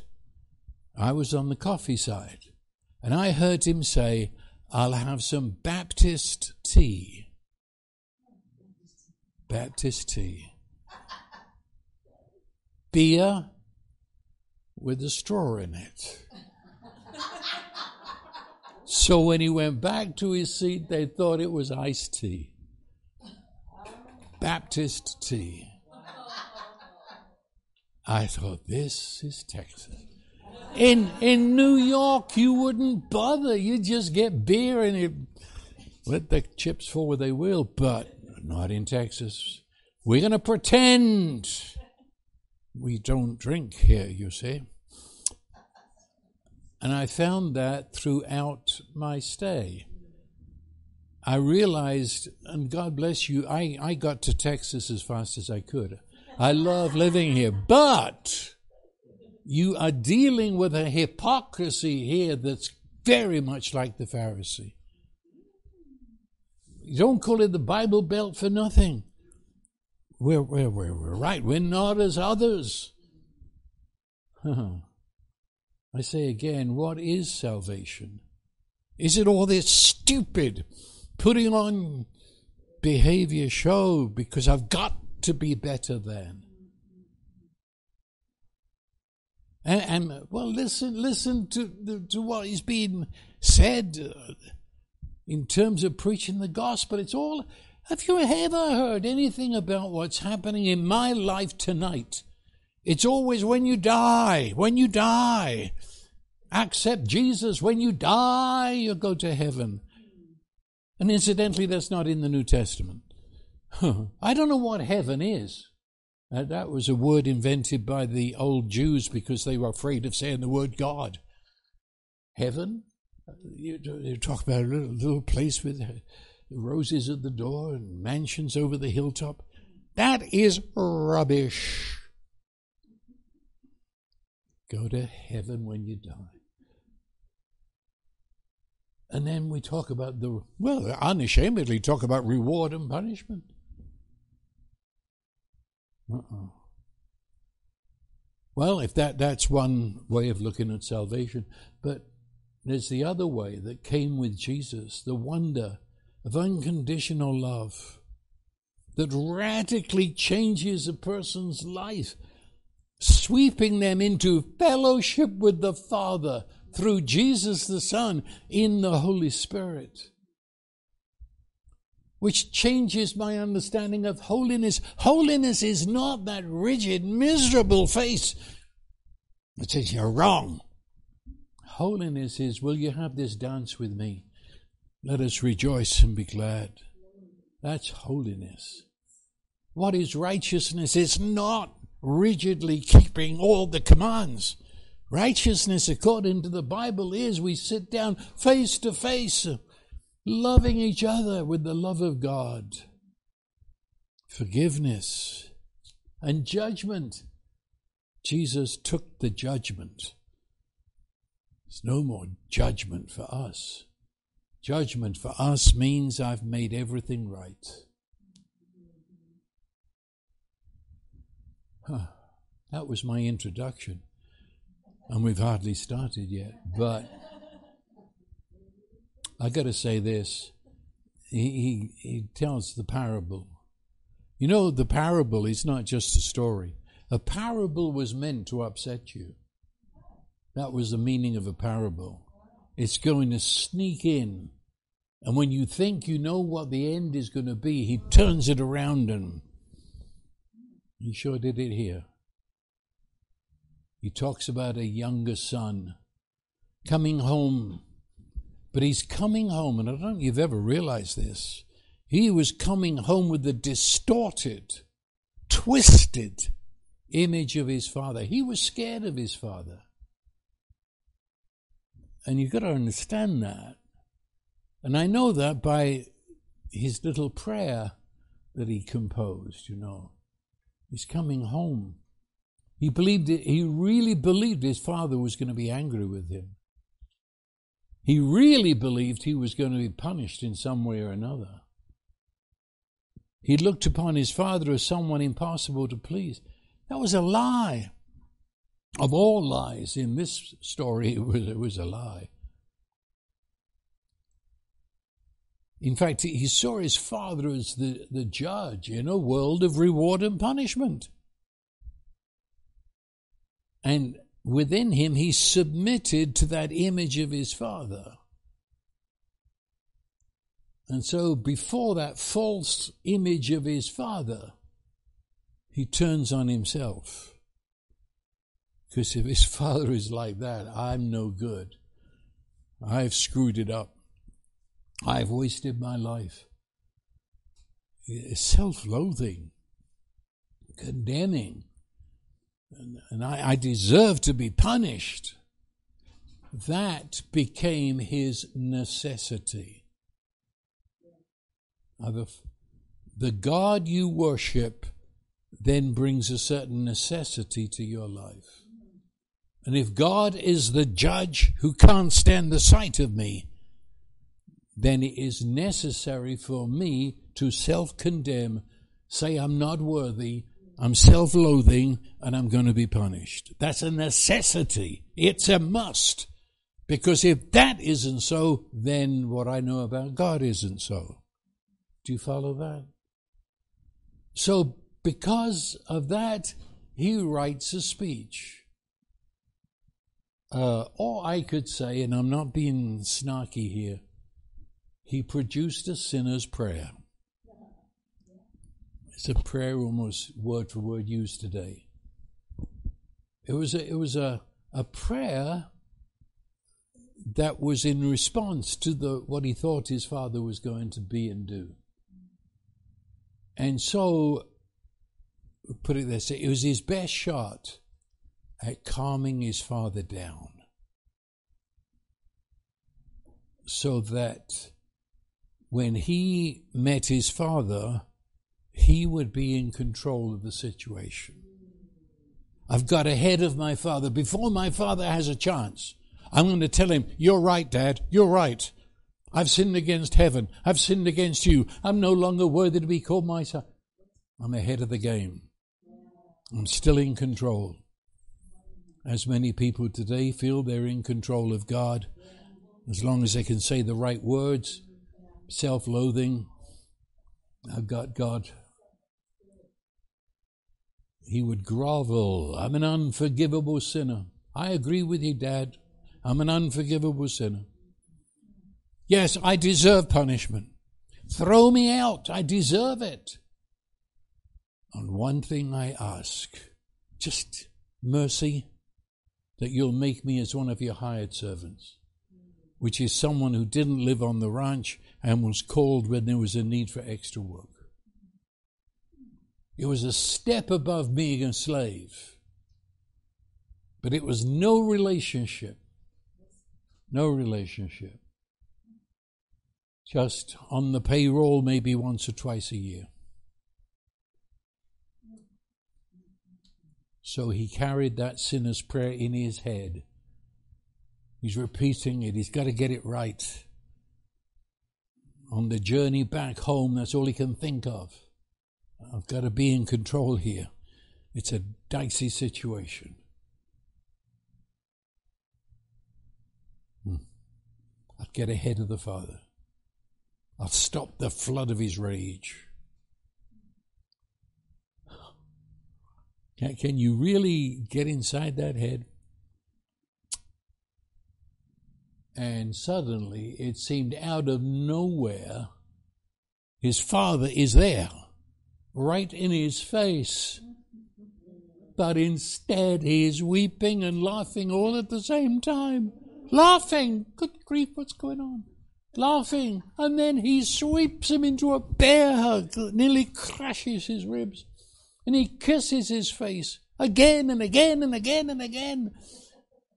I was on the coffee side. And I heard him say, I'll have some Baptist tea. Baptist tea beer with a straw in it. So when he went back to his seat, they thought it was iced tea. Baptist tea. I thought, this is Texas. In in New York, you wouldn't bother. You just get beer and let the chips fall where they will. But not in Texas. We're going to pretend we don't drink here, you see. And I found that throughout my stay. I realized, and God bless you, I, I got to Texas as fast as I could. I love living here, but you are dealing with a hypocrisy here that's very much like the Pharisee. You don't call it the Bible Belt for nothing. We're, we're, we're, we're right. We're not as others. I say again, what is salvation? Is it all this stupid putting on behavior show because I've got to be better than? And, and well, listen, listen to, to what is being said uh, in terms of preaching the gospel. It's all have you ever heard anything about what's happening in my life tonight? It's always when you die, when you die. Accept Jesus. When you die, you'll go to heaven. And incidentally, that's not in the New Testament. I don't know what heaven is. Uh, that was a word invented by the old Jews because they were afraid of saying the word God. Heaven? Uh, you, you talk about a little, little place with roses at the door and mansions over the hilltop. That is rubbish. Go to heaven when you die. And then we talk about the, well, unashamedly talk about reward and punishment. Uh-uh. Well, if that, that's one way of looking at salvation, but there's the other way that came with Jesus, the wonder of unconditional love that radically changes a person's life, sweeping them into fellowship with the Father through Jesus the Son in the Holy Spirit. which changes my understanding of holiness. Holiness is not that rigid, miserable face that says you're wrong. Holiness is, will you have this dance with me? Let us rejoice and be glad. That's holiness. What is righteousness? It's not rigidly keeping all the commands. Righteousness, according to the Bible, is we sit down face to face loving each other with the love of God, forgiveness, and judgment. Jesus took the judgment. There's no more judgment for us. Judgment for us means I've made everything right. Huh. That was my introduction. And we've hardly started yet. But I got to say this. He, he, he tells the parable. You know, the parable is not just a story. A parable was meant to upset you. That was the meaning of a parable. It's going to sneak in. And when you think you know what the end is going to be, he turns it around and he sure did it here. He talks about a younger son coming home but he's coming home, and I don't know if you've ever realized this. He was coming home with the distorted, twisted image of his father. He was scared of his father. And you've got to understand that. And I know that by his little prayer that he composed, you know. He's coming home. He believed it, he really believed his father was going to be angry with him. He really believed he was going to be punished in some way or another. He looked upon his father as someone impossible to please. That was a lie. Of all lies in this story, it was, it was a lie. In fact, he saw his father as the, the judge in a world of reward and punishment. And within him, he submitted to that image of his father. And so, before that false image of his father, he turns on himself. Because if his father is like that, I'm no good. I've screwed it up. I've wasted my life. Self loathing, condemning and, and I, I deserve to be punished. That became his necessity. The, the God you worship then brings a certain necessity to your life. And if God is the judge who can't stand the sight of me, then it is necessary for me to self condemn, say I'm not worthy, I'm self loathing and I'm going to be punished. That's a necessity. It's a must. Because if that isn't so, then what I know about God isn't so. Do you follow that? So, because of that, he writes a speech. Uh, or I could say, and I'm not being snarky here, he produced a sinner's prayer. It's a prayer almost word for word used today. It was a, it was a, a prayer that was in response to the what he thought his father was going to be and do. And so, put it this it was his best shot at calming his father down so that when he met his father, he would be in control of the situation. I've got ahead of my father. Before my father has a chance, I'm going to tell him, You're right, Dad. You're right. I've sinned against heaven. I've sinned against you. I'm no longer worthy to be called my son. I'm ahead of the game. I'm still in control. As many people today feel they're in control of God, as long as they can say the right words, self loathing, I've got God he would grovel. I'm an unforgivable sinner. I agree with you, Dad. I'm an unforgivable sinner. Yes, I deserve punishment. Throw me out. I deserve it. On one thing I ask just mercy that you'll make me as one of your hired servants, which is someone who didn't live on the ranch and was called when there was a need for extra work. It was a step above being a slave, but it was no relationship. No relationship. Just on the payroll, maybe once or twice a year. So he carried that sinner's prayer in his head. He's repeating it. He's got to get it right. On the journey back home, that's all he can think of. I've got to be in control here. It's a dicey situation. Hmm. I'll get ahead of the Father. I'll stop the flood of his rage. Can, can you really get inside that head? And suddenly it seemed out of nowhere, his father is there, right in his face. But instead he is weeping and laughing all at the same time. Laughing! Good grief, what's going on? Laughing. And then he sweeps him into a bear hug that nearly crushes his ribs and he kisses his face again and again and again and again.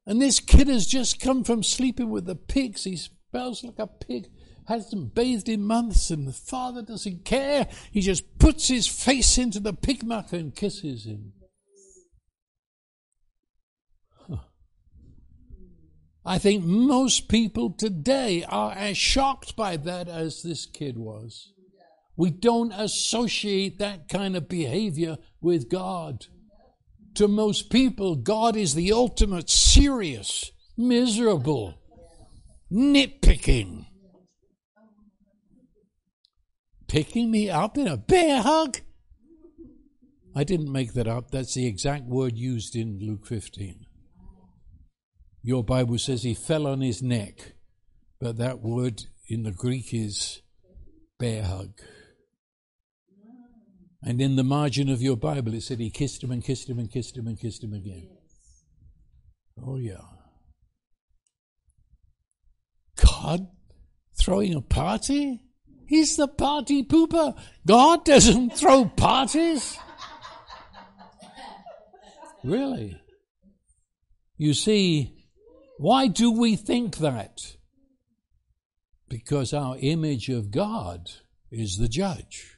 And this kid has just come from sleeping with the pigs. He smells like a pig, hasn't bathed in months, and the father doesn't care. He just puts his face into the pig muck and kisses him. I think most people today are as shocked by that as this kid was. We don't associate that kind of behavior with God. To most people, God is the ultimate serious, miserable, nitpicking. Picking me up in a bear hug? I didn't make that up. That's the exact word used in Luke 15. Your Bible says he fell on his neck, but that word in the Greek is bear hug. And in the margin of your Bible, it said he kissed him and kissed him and kissed him and kissed him again. Oh, yeah. God throwing a party? He's the party pooper. God doesn't throw parties. Really? You see, why do we think that? Because our image of God is the judge.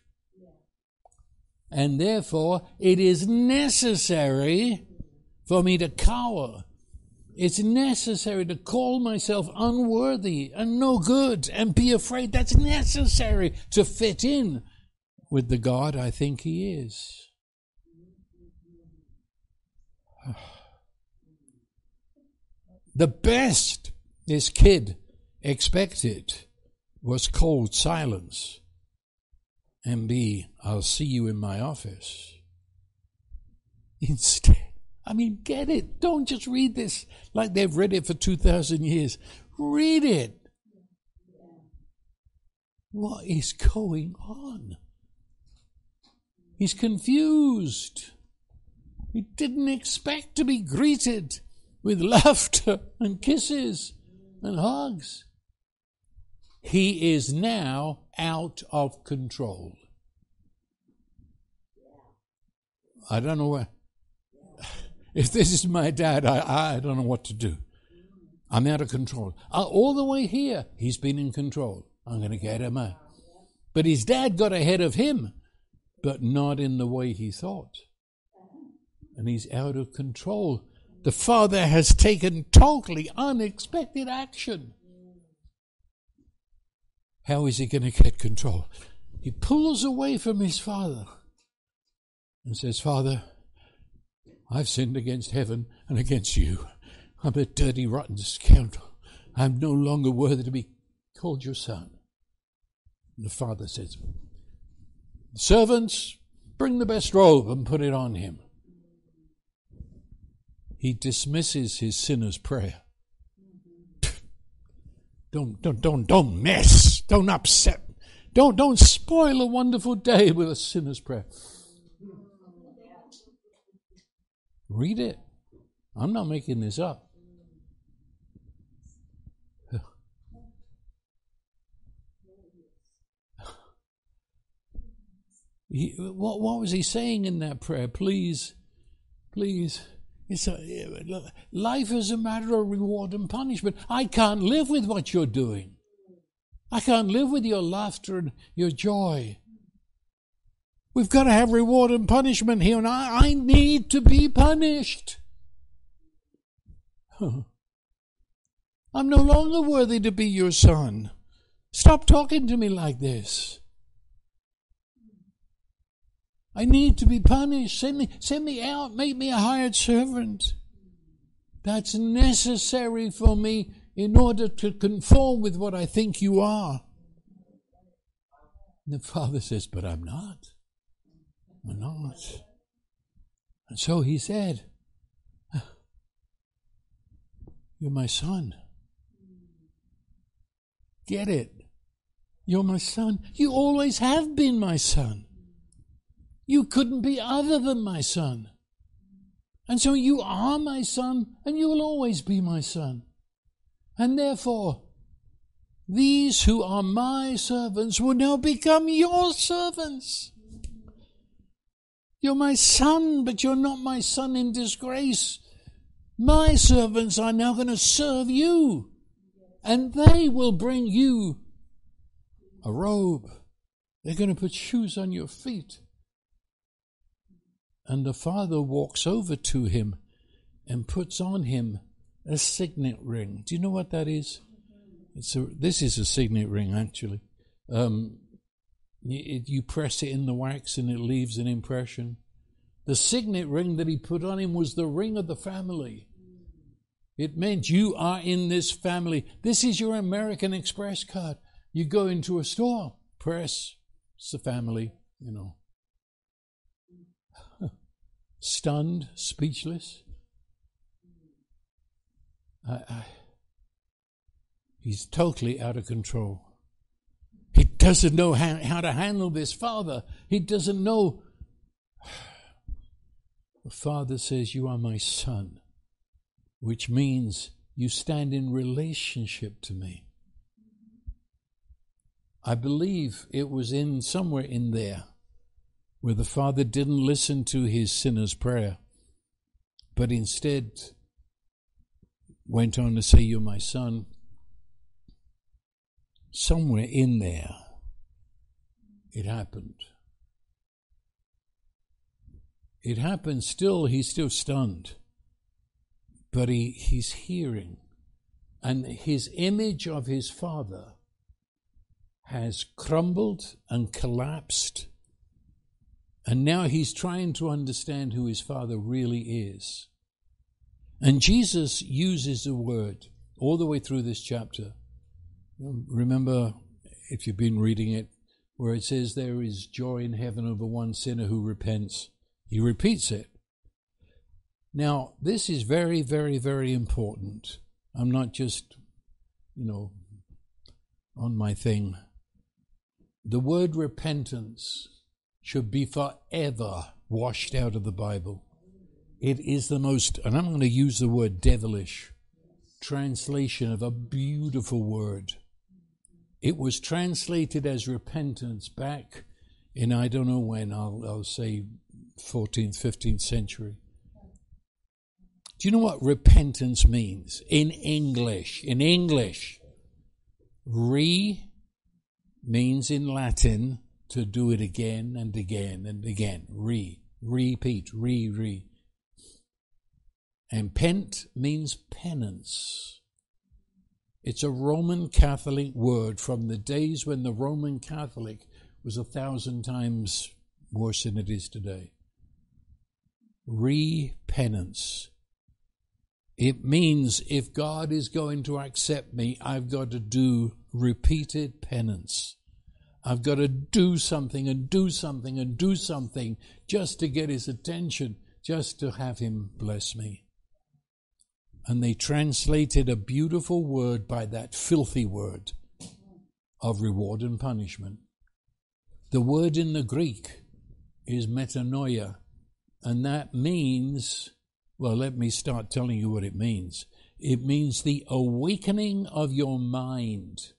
And therefore, it is necessary for me to cower. It's necessary to call myself unworthy and no good and be afraid. That's necessary to fit in with the God I think He is. The best this kid expected was cold silence and B, I'll see you in my office. Instead, I mean, get it. Don't just read this like they've read it for 2,000 years. Read it. What is going on? He's confused. He didn't expect to be greeted with laughter and kisses and hugs. He is now out of control. I don't know where. If this is my dad, I, I don't know what to do. I'm out of control. Uh, all the way here, he's been in control. I'm going to get him out. But his dad got ahead of him, but not in the way he thought. And he's out of control. The father has taken totally unexpected action. How is he going to get control? He pulls away from his father and says, Father, I've sinned against heaven and against you. I'm a dirty, rotten scoundrel. I'm no longer worthy to be called your son. And the father says, Servants, bring the best robe and put it on him. He dismisses his sinner's prayer. Don't, don't, don't, don't mess. Don't upset. Don't, don't spoil a wonderful day with a sinner's prayer. Read it. I'm not making this up. He, what, what was he saying in that prayer? Please, please. It's a, life is a matter of reward and punishment. I can't live with what you're doing. I can't live with your laughter and your joy. We've got to have reward and punishment here, and I, I need to be punished. I'm no longer worthy to be your son. Stop talking to me like this. I need to be punished. Send me, send me out. Make me a hired servant. That's necessary for me in order to conform with what I think you are. And the father says, But I'm not. I'm not. And so he said, ah, You're my son. Get it. You're my son. You always have been my son. You couldn't be other than my son. And so you are my son, and you will always be my son. And therefore, these who are my servants will now become your servants. You're my son, but you're not my son in disgrace. My servants are now going to serve you, and they will bring you a robe. They're going to put shoes on your feet. And the father walks over to him and puts on him a signet ring. Do you know what that is? It's a, this is a signet ring, actually. Um, you, you press it in the wax and it leaves an impression. The signet ring that he put on him was the ring of the family. It meant you are in this family. This is your American Express card. You go into a store, press, it's the family, you know stunned, speechless. I, I, he's totally out of control. He doesn't know how, how to handle this father. He doesn't know. The father says, You are my son, which means you stand in relationship to me. I believe it was in somewhere in there where the father didn't listen to his sinner's prayer, but instead went on to say, You're my son. Somewhere in there, it happened. It happened still, he's still stunned, but he, he's hearing. And his image of his father has crumbled and collapsed and now he's trying to understand who his father really is. And Jesus uses a word all the way through this chapter. Um, remember, if you've been reading it, where it says there is joy in heaven over one sinner who repents. He repeats it. Now, this is very, very, very important. I'm not just, you know, on my thing. The word repentance should be forever washed out of the Bible. It is the most, and I'm going to use the word devilish, translation of a beautiful word. It was translated as repentance back in, I don't know when, I'll, I'll say 14th, 15th century. Do you know what repentance means in English? In English, re means in Latin to do it again and again and again. Re, repeat, re, re. And pent means penance. It's a Roman Catholic word from the days when the Roman Catholic was a thousand times worse than it is today. Repenance. It means if God is going to accept me, I've got to do repeated penance. I've got to do something and do something and do something just to get his attention, just to have him bless me. And they translated a beautiful word by that filthy word of reward and punishment. The word in the Greek is metanoia, and that means, well, let me start telling you what it means. It means the awakening of your mind.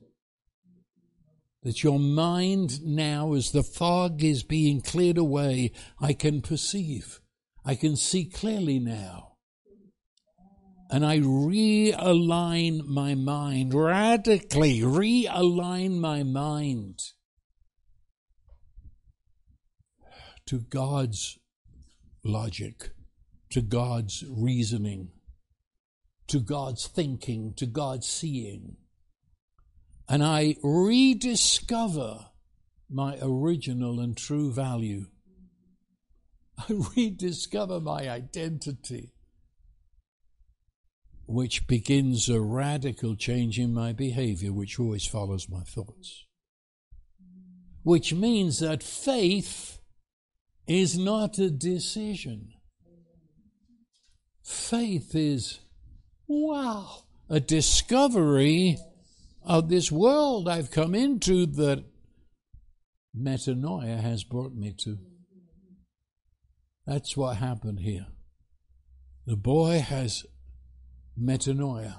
That your mind now, as the fog is being cleared away, I can perceive. I can see clearly now. And I realign my mind, radically realign my mind to God's logic, to God's reasoning, to God's thinking, to God's seeing. And I rediscover my original and true value. I rediscover my identity, which begins a radical change in my behavior, which always follows my thoughts. Which means that faith is not a decision. Faith is, wow, a discovery of this world I've come into that metanoia has brought me to. That's what happened here. The boy has metanoia.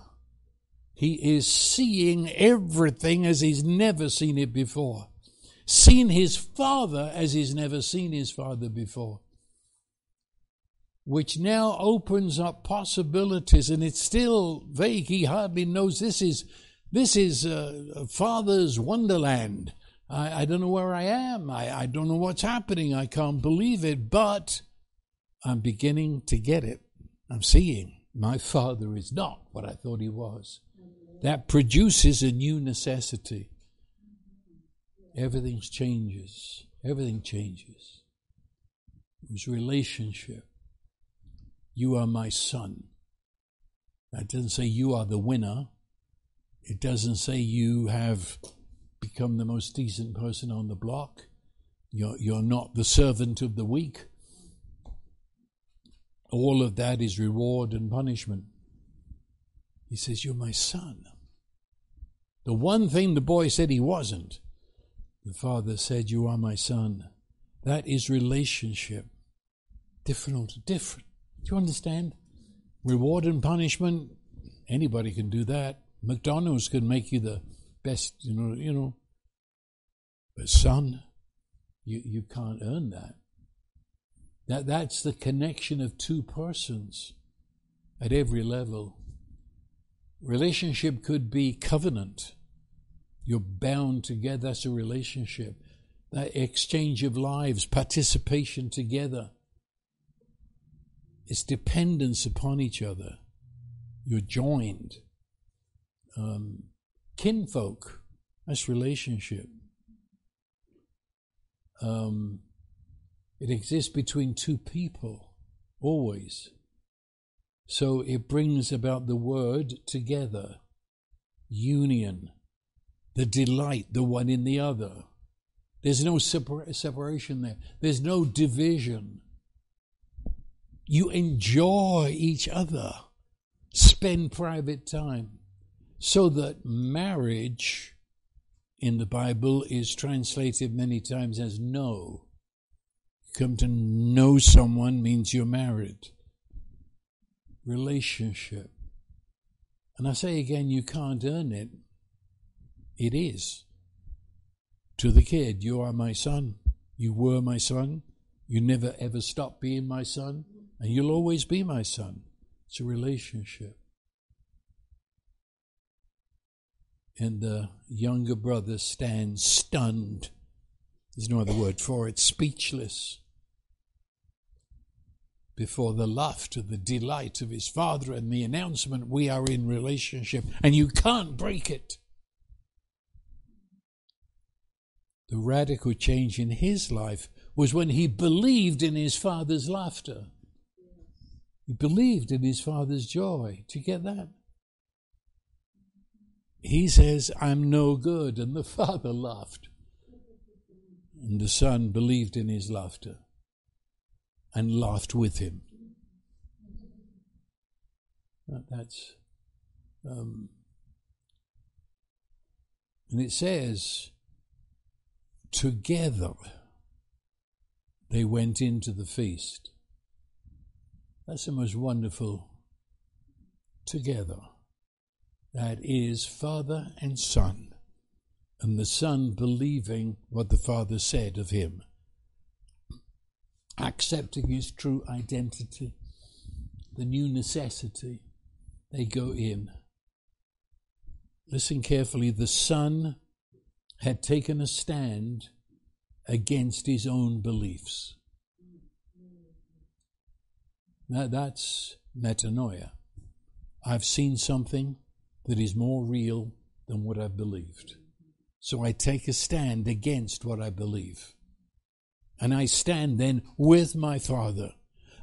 He is seeing everything as he's never seen it before seen his father as he's never seen his father before. Which now opens up possibilities, and it's still vague. He hardly knows this is this is uh, a father's wonderland. I, I, don't know where I am. I, I don't know what's happening. I can't believe it, but I'm beginning to get it. I'm seeing my father is not what I thought he was. That produces a new necessity everything changes. Everything changes. It was relationship. You are my son. That doesn't say you are the winner. It doesn't say you have become the most decent person on the block. You're, you're not the servant of the weak. All of that is reward and punishment. He says, You're my son. The one thing the boy said he wasn't the Father said, You are my Son. That is relationship. Different, different. Do you understand? Reward and punishment, anybody can do that. McDonald's can make you the best, you know, you know. But son, you, you can't earn that. That that's the connection of two persons at every level. Relationship could be covenant. You're bound together. That's a relationship. That exchange of lives, participation together. It's dependence upon each other. You're joined. Um, kinfolk, that's relationship. Um, it exists between two people, always. So it brings about the word together, union the delight, the one in the other. There's no separa- separation there, there's no division. You enjoy each other, spend private time, so that marriage in the Bible is translated many times as know. Come to know someone means you're married. Relationship. And I say again, you can't earn it. It is. To the kid, you are my son. You were my son. You never ever stop being my son. And you'll always be my son. It's a relationship. And the younger brother stands stunned. There's no other word for it, speechless. Before the laughter, the delight of his father, and the announcement, we are in relationship, and you can't break it. The radical change in his life was when he believed in his father's laughter. He believed in his father's joy. Do you get that? He says, I'm no good. And the father laughed. And the son believed in his laughter and laughed with him. That's. Um, and it says, together they went into the feast. That's the most wonderful together. That is Father and Son, and the Son believing what the Father said of him, accepting his true identity, the new necessity. They go in. Listen carefully. The Son had taken a stand against his own beliefs. Now that's metanoia. I've seen something that is more real than what I believed. So I take a stand against what I believe. And I stand then with my Father.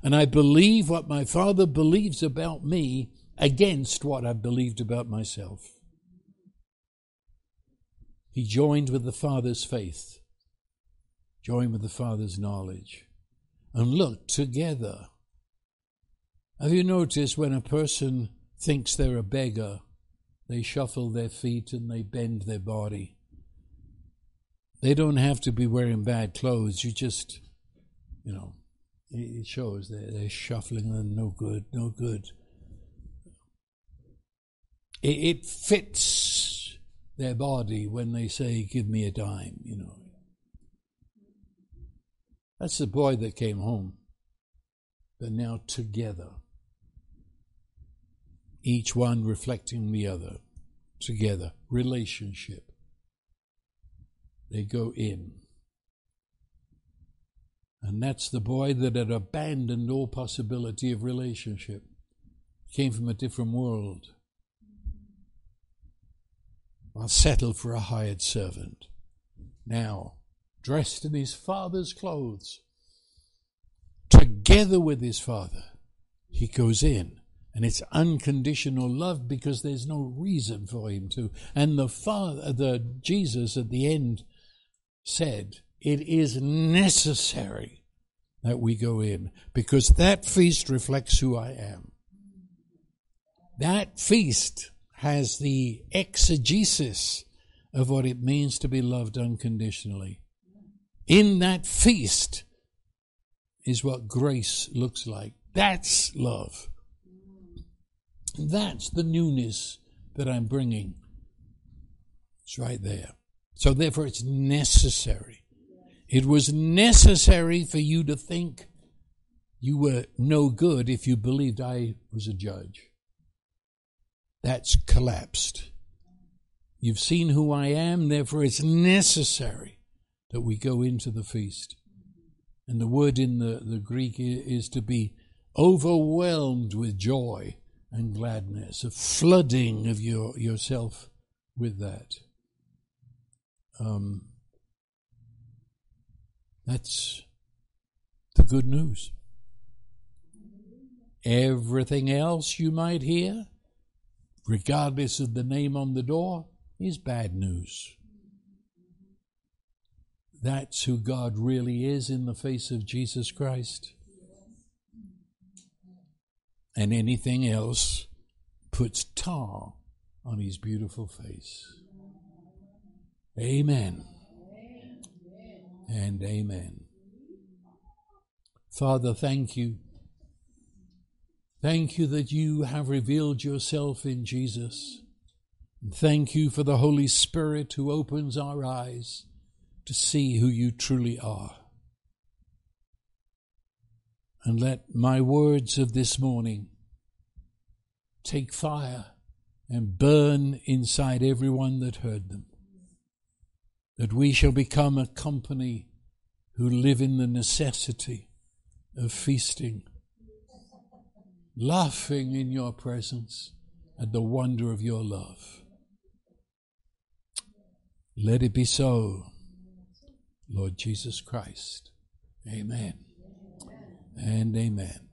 And I believe what my Father believes about me against what I've believed about myself. He joined with the Father's faith joined with the Father's knowledge, and looked together. Have you noticed when a person thinks they're a beggar, they shuffle their feet and they bend their body? They don't have to be wearing bad clothes. You just, you know, it shows they're, they're shuffling and no good, no good. It, it fits their body when they say, Give me a dime, you know. That's the boy that came home. They're now together, each one reflecting the other, together, relationship. They go in. And that's the boy that had abandoned all possibility of relationship. Came from a different world. Well, settled for a hired servant. Now, dressed in his father's clothes, together with his father, he goes in. And it's unconditional love because there's no reason for him to. And the Father, the Jesus at the end said, It is necessary that we go in because that feast reflects who I am. That feast has the exegesis of what it means to be loved unconditionally in that feast is what grace looks like. That's love. That's the newness that I'm bringing. It's right there. So, therefore, it's necessary. It was necessary for you to think you were no good if you believed I was a judge. That's collapsed. You've seen who I am, therefore, it's necessary that we go into the feast. And the word in the, the Greek is to be overwhelmed with joy and gladness, a flooding of your, yourself with that. Um, that's the good news. Everything else you might hear, regardless of the name on the door, is bad news. That's who God really is in the face of Jesus Christ. And anything else puts tar on his beautiful face. Amen. And amen. Father, thank you. Thank you that you have revealed yourself in Jesus. And thank you for the Holy Spirit who opens our eyes to see who you truly are. And let my words of this morning take fire and burn inside everyone that heard them. That we shall become a company who live in the necessity of feasting, laughing in your presence at the wonder of your love. Let it be so. Lord Jesus Christ. Amen. And amen.